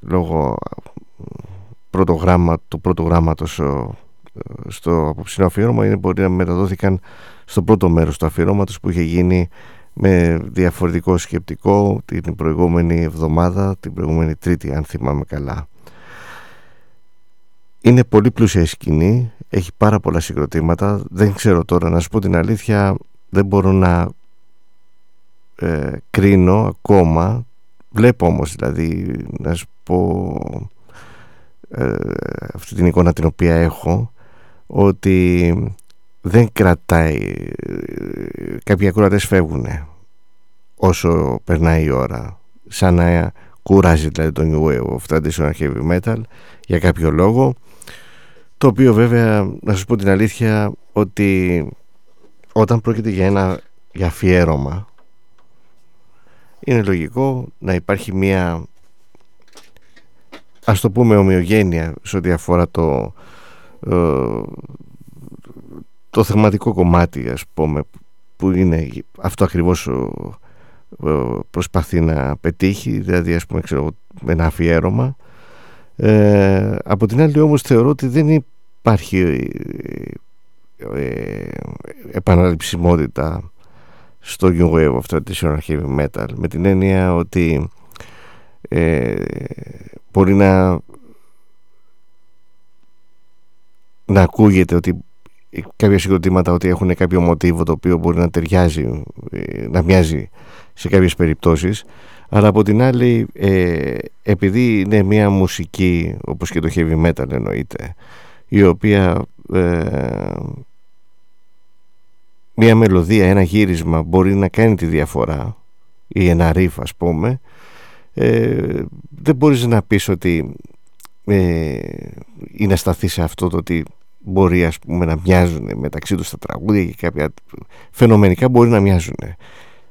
λόγω πρωτογράμμα, του πρώτου γράμματος στο απόψινό αφιέρωμα είναι μπορεί να μεταδόθηκαν στο πρώτο μέρος του αφιερώματος που είχε γίνει με διαφορετικό σκεπτικό την προηγούμενη εβδομάδα, την προηγούμενη τρίτη αν θυμάμαι καλά. Είναι πολύ πλούσια η σκηνή, έχει πάρα πολλά συγκροτήματα, δεν ξέρω τώρα να σου πω την αλήθεια, δεν μπορώ να ε, κρίνω ακόμα, βλέπω όμως δηλαδή να σου πω ε, αυτή την εικόνα την οποία έχω ότι δεν κρατάει κάποιοι ακροατές φεύγουν όσο περνάει η ώρα. Σαν να κουράζει δηλαδή το New Wave of Traditional Heavy Metal για κάποιο λόγο το οποίο βέβαια να σας πω την αλήθεια ότι όταν πρόκειται για ένα για αφιέρωμα είναι λογικό να υπάρχει μια ας το πούμε ομοιογένεια σε ό,τι αφορά το ε, το θεματικό κομμάτι ας πούμε που είναι αυτό ακριβώς προσπαθεί να πετύχει δηλαδή ας πούμε ξέρω, με ένα αφιέρωμα ε, από την άλλη όμως θεωρώ ότι δεν υπάρχει ε, ε επαναληψιμότητα στο New Wave of Traditional Heavy Metal με την έννοια ότι ε, μπορεί να να ακούγεται ότι κάποια συγκροτήματα ότι έχουν κάποιο μοτίβο το οποίο μπορεί να ταιριάζει, ε, να μοιάζει σε κάποιες περιπτώσεις. Αλλά από την άλλη ε, επειδή είναι μια μουσική όπως και το heavy metal εννοείται η οποία ε, μια μελωδία, ένα γύρισμα μπορεί να κάνει τη διαφορά ή ένα ρίφ ας πούμε ε, δεν μπορείς να πεις ότι ε, ή να σταθείς σε αυτό το ότι μπορεί ας πούμε να μοιάζουν μεταξύ τους τα τραγούδια και κάποια φαινομενικά μπορεί να μοιάζουν.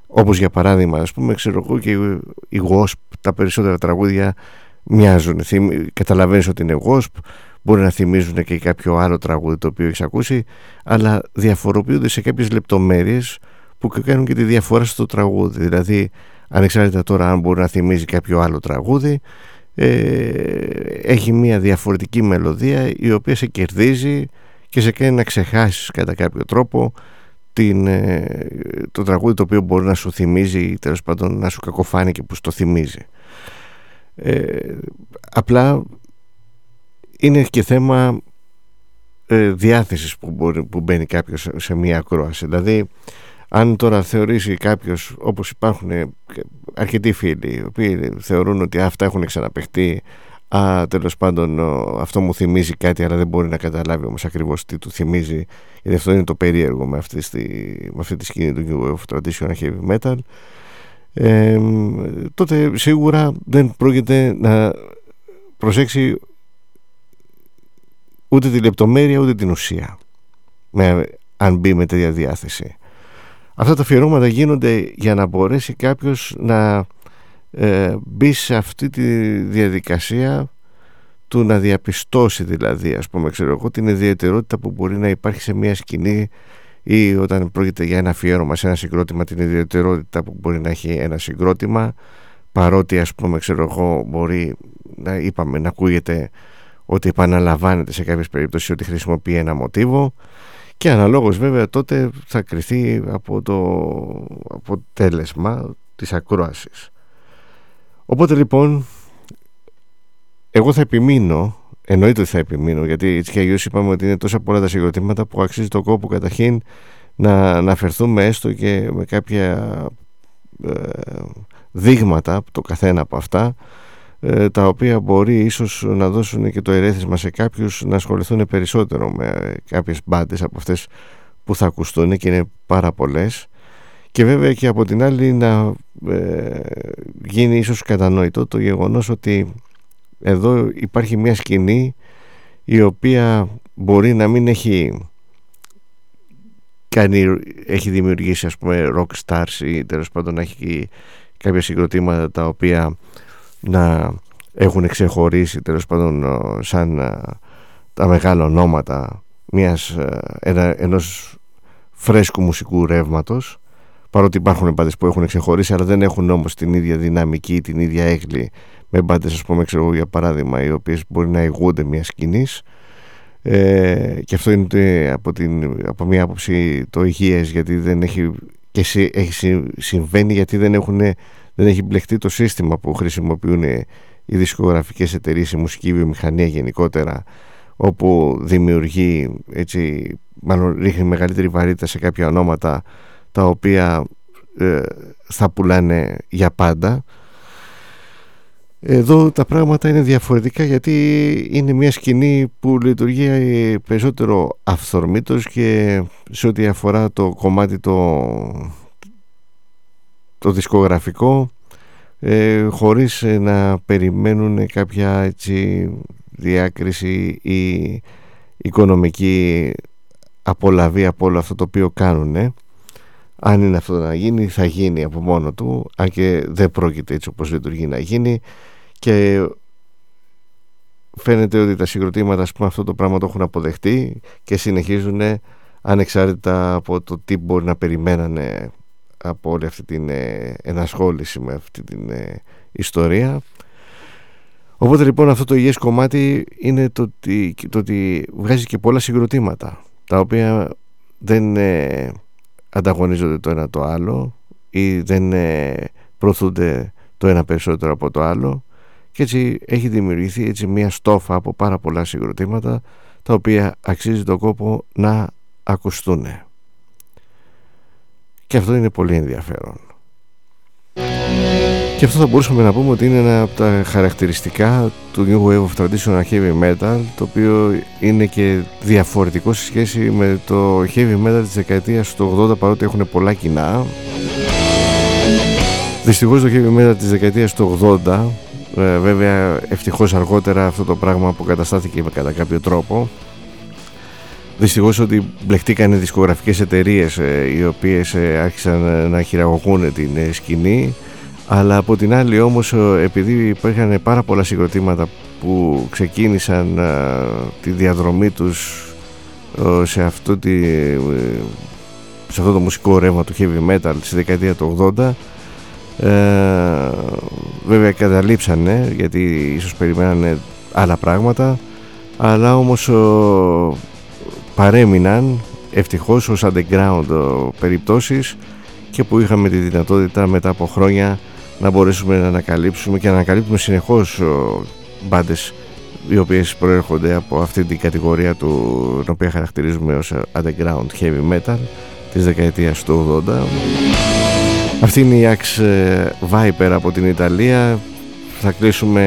Όπως για παράδειγμα ας πούμε ξέρω εγώ και η Wasp τα περισσότερα τραγούδια μοιάζουν. Καταλαβαίνεις ότι είναι Wasp μπορεί να θυμίζουν και κάποιο άλλο τραγούδι το οποίο έχεις ακούσει αλλά διαφοροποιούνται σε κάποιες λεπτομέρειες που κάνουν και τη διαφορά στο τραγούδι. Δηλαδή ανεξάρτητα τώρα αν μπορεί να θυμίζει κάποιο άλλο τραγούδι ε, έχει μια διαφορετική μελωδία η οποία σε κερδίζει και σε κάνει να ξεχάσεις κατά κάποιο τρόπο την, ε, το τραγούδι το οποίο μπορεί να σου θυμίζει ή τέλος πάντων να σου κακοφάνει και που στο θυμίζει. Ε, απλά είναι και θέμα ε, διάθεσης που, μπορεί, που μπαίνει κάποιος σε μια ακρόαση. Δηλαδή αν τώρα θεωρήσει κάποιος όπως υπάρχουν αρκετοί φίλοι οι οποίοι θεωρούν ότι αυτά έχουν ξαναπεχτεί Α, τέλος πάντων αυτό μου θυμίζει κάτι αλλά δεν μπορεί να καταλάβει όμως ακριβώς τι του θυμίζει γιατί αυτό είναι το περίεργο με αυτή, στη, με αυτή τη σκηνή του New Wave Traditional Heavy Metal ε, τότε σίγουρα δεν πρόκειται να προσέξει ούτε τη λεπτομέρεια ούτε την ουσία με, αν μπει με τέτοια διάθεση αυτά τα αφιερώματα γίνονται για να μπορέσει κάποιος να ε, μπει σε αυτή τη διαδικασία του να διαπιστώσει δηλαδή ας πούμε ξέρω εγώ την ιδιαιτερότητα που μπορεί να υπάρχει σε μια σκηνή ή όταν πρόκειται για ένα αφιέρωμα σε ένα συγκρότημα την ιδιαιτερότητα που μπορεί να έχει ένα συγκρότημα παρότι ας πούμε ξέρω εγώ μπορεί να είπαμε να ακούγεται ότι επαναλαμβάνεται σε κάποιες περιπτώσεις ότι χρησιμοποιεί ένα μοτίβο και αναλόγως βέβαια τότε θα κριθεί από το αποτέλεσμα της ακρόασης. Οπότε λοιπόν εγώ θα επιμείνω, εννοείται ότι θα επιμείνω γιατί έτσι και αλλιώς είπαμε ότι είναι τόσα πολλά τα συγκροτήματα που αξίζει το κόπο καταρχήν να αναφερθούμε έστω και με κάποια ε, δείγματα από το καθένα από αυτά ε, τα οποία μπορεί ίσως να δώσουν και το ερέθισμα σε κάποιους να ασχοληθούν περισσότερο με κάποιες μπάντες από αυτές που θα ακουστούν και είναι πάρα πολλές. Και βέβαια και από την άλλη να ε, γίνει ίσως κατανοητό το γεγονός ότι εδώ υπάρχει μια σκηνή η οποία μπορεί να μην έχει κάνει, έχει δημιουργήσει ας πούμε rock stars ή τέλος πάντων να έχει κάποια συγκροτήματα τα οποία να έχουν ξεχωρίσει τέλος πάντων σαν τα μεγάλα ονόματα μιας, ένα, ενός φρέσκου μουσικού ρεύματος παρότι υπάρχουν μπάντες που έχουν ξεχωρίσει αλλά δεν έχουν όμως την ίδια δυναμική την ίδια έγκλη με μπάντες ας πούμε ξέρω για παράδειγμα οι οποίες μπορεί να ηγούνται μιας σκηνής. Ε, και αυτό είναι από, την, από μια άποψη το υγιές γιατί δεν έχει και έχει συμβαίνει γιατί δεν, έχουν, δεν έχει μπλεχτεί το σύστημα που χρησιμοποιούν οι δισκογραφικές εταιρείες, η μουσική βιομηχανία γενικότερα όπου δημιουργεί έτσι, μάλλον ρίχνει μεγαλύτερη βαρύτητα σε κάποια ονόματα τα οποία ε, θα πουλάνε για πάντα. Εδώ τα πράγματα είναι διαφορετικά γιατί είναι μια σκηνή που λειτουργεί περισσότερο αυθορμήτως και σε ό,τι αφορά το κομμάτι το, το δισκογραφικό ε, χωρίς να περιμένουν κάποια έτσι, διάκριση ή οικονομική απολαβή από όλο αυτό το οποίο κάνουν αν είναι αυτό να γίνει θα γίνει από μόνο του αν και δεν πρόκειται έτσι όπως λειτουργεί να γίνει. Και φαίνεται ότι τα συγκροτήματα ας πούμε, αυτό το πράγμα το έχουν αποδεχτεί και συνεχίζουν ανεξάρτητα από το τι μπορεί να περιμένανε από όλη αυτή την ε, ενασχόληση με αυτή την ε, ιστορία οπότε λοιπόν αυτό το υγιές κομμάτι είναι το ότι, το ότι βγάζει και πολλά συγκροτήματα τα οποία δεν ε, ανταγωνίζονται το ένα το άλλο ή δεν προωθούνται το ένα περισσότερο από το άλλο και έτσι έχει δημιουργηθεί έτσι μια στόφα από πάρα πολλά συγκροτήματα τα οποία αξίζει τον κόπο να ακουστούν. Και αυτό είναι πολύ ενδιαφέρον. Και αυτό θα μπορούσαμε να πούμε ότι είναι ένα από τα χαρακτηριστικά του New Wave of Traditional Heavy Metal το οποίο είναι και διαφορετικό σε σχέση με το Heavy Metal της δεκαετίας του 80 παρότι έχουν πολλά κοινά. Δυστυχώς το Heavy Metal της δεκαετίας του 80 ε, βέβαια ευτυχώς αργότερα αυτό το πράγμα αποκαταστάθηκε κατά κάποιο τρόπο Δυστυχώς ότι μπλεχτήκαν οι δισκογραφικές εταιρείες ε, οι οποίες ε, άρχισαν να χειραγωγούν την σκηνή. Αλλά από την άλλη όμως επειδή υπήρχαν πάρα πολλά συγκροτήματα που ξεκίνησαν τη διαδρομή τους σε αυτό, τη, σε αυτό το μουσικό ρεύμα του heavy metal στη δεκαετία του 80 ε, βέβαια καταλήψανε γιατί ίσως περιμένανε άλλα πράγματα. Αλλά όμως ο, παρέμειναν ευτυχώς ως underground ο, περιπτώσεις και που είχαμε τη δυνατότητα μετά από χρόνια να μπορέσουμε να ανακαλύψουμε και να ανακαλύπτουμε συνεχώς μπάντες οι οποίες προέρχονται από αυτή την κατηγορία του την οποία χαρακτηρίζουμε ως underground heavy metal της δεκαετίας του 80 αυτή είναι η Axe Viper από την Ιταλία. Θα κλείσουμε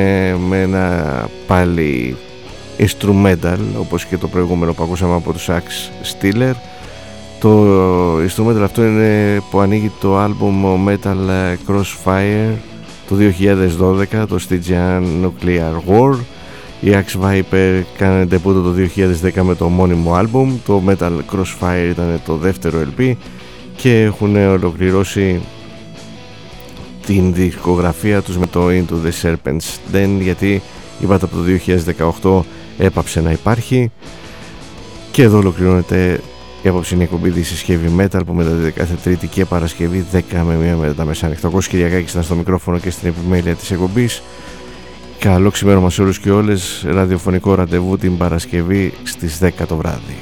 με ένα πάλι instrumental όπως και το προηγούμενο που ακούσαμε από τους Axe Steeler. Το instrumental αυτό είναι που ανοίγει το άλμπουμ Metal Crossfire του 2012 το Stygian Nuclear War. Η Axe Viper κάνει τεπούτο το 2010 με το μόνιμο άλμπουμ. Το Metal Crossfire ήταν το δεύτερο LP και έχουν ολοκληρώσει την δισκογραφία τους με το Into the Serpent's Den γιατί είπατε από το 2018 έπαψε να υπάρχει και εδώ ολοκληρώνεται Η απόψινή εκπομπή της Heavy Metal που μεταδίδεται κάθε Τρίτη και Παρασκευή 10 με 1 μετά τα μεσάνυχτα. Ο Κυριακάκης ήταν στο μικρόφωνο και στην επιμέλεια της εκπομπής. Καλό ξημέρωμα σε όλους και όλες. Ραδιοφωνικό ραντεβού την Παρασκευή στις 10 το βράδυ.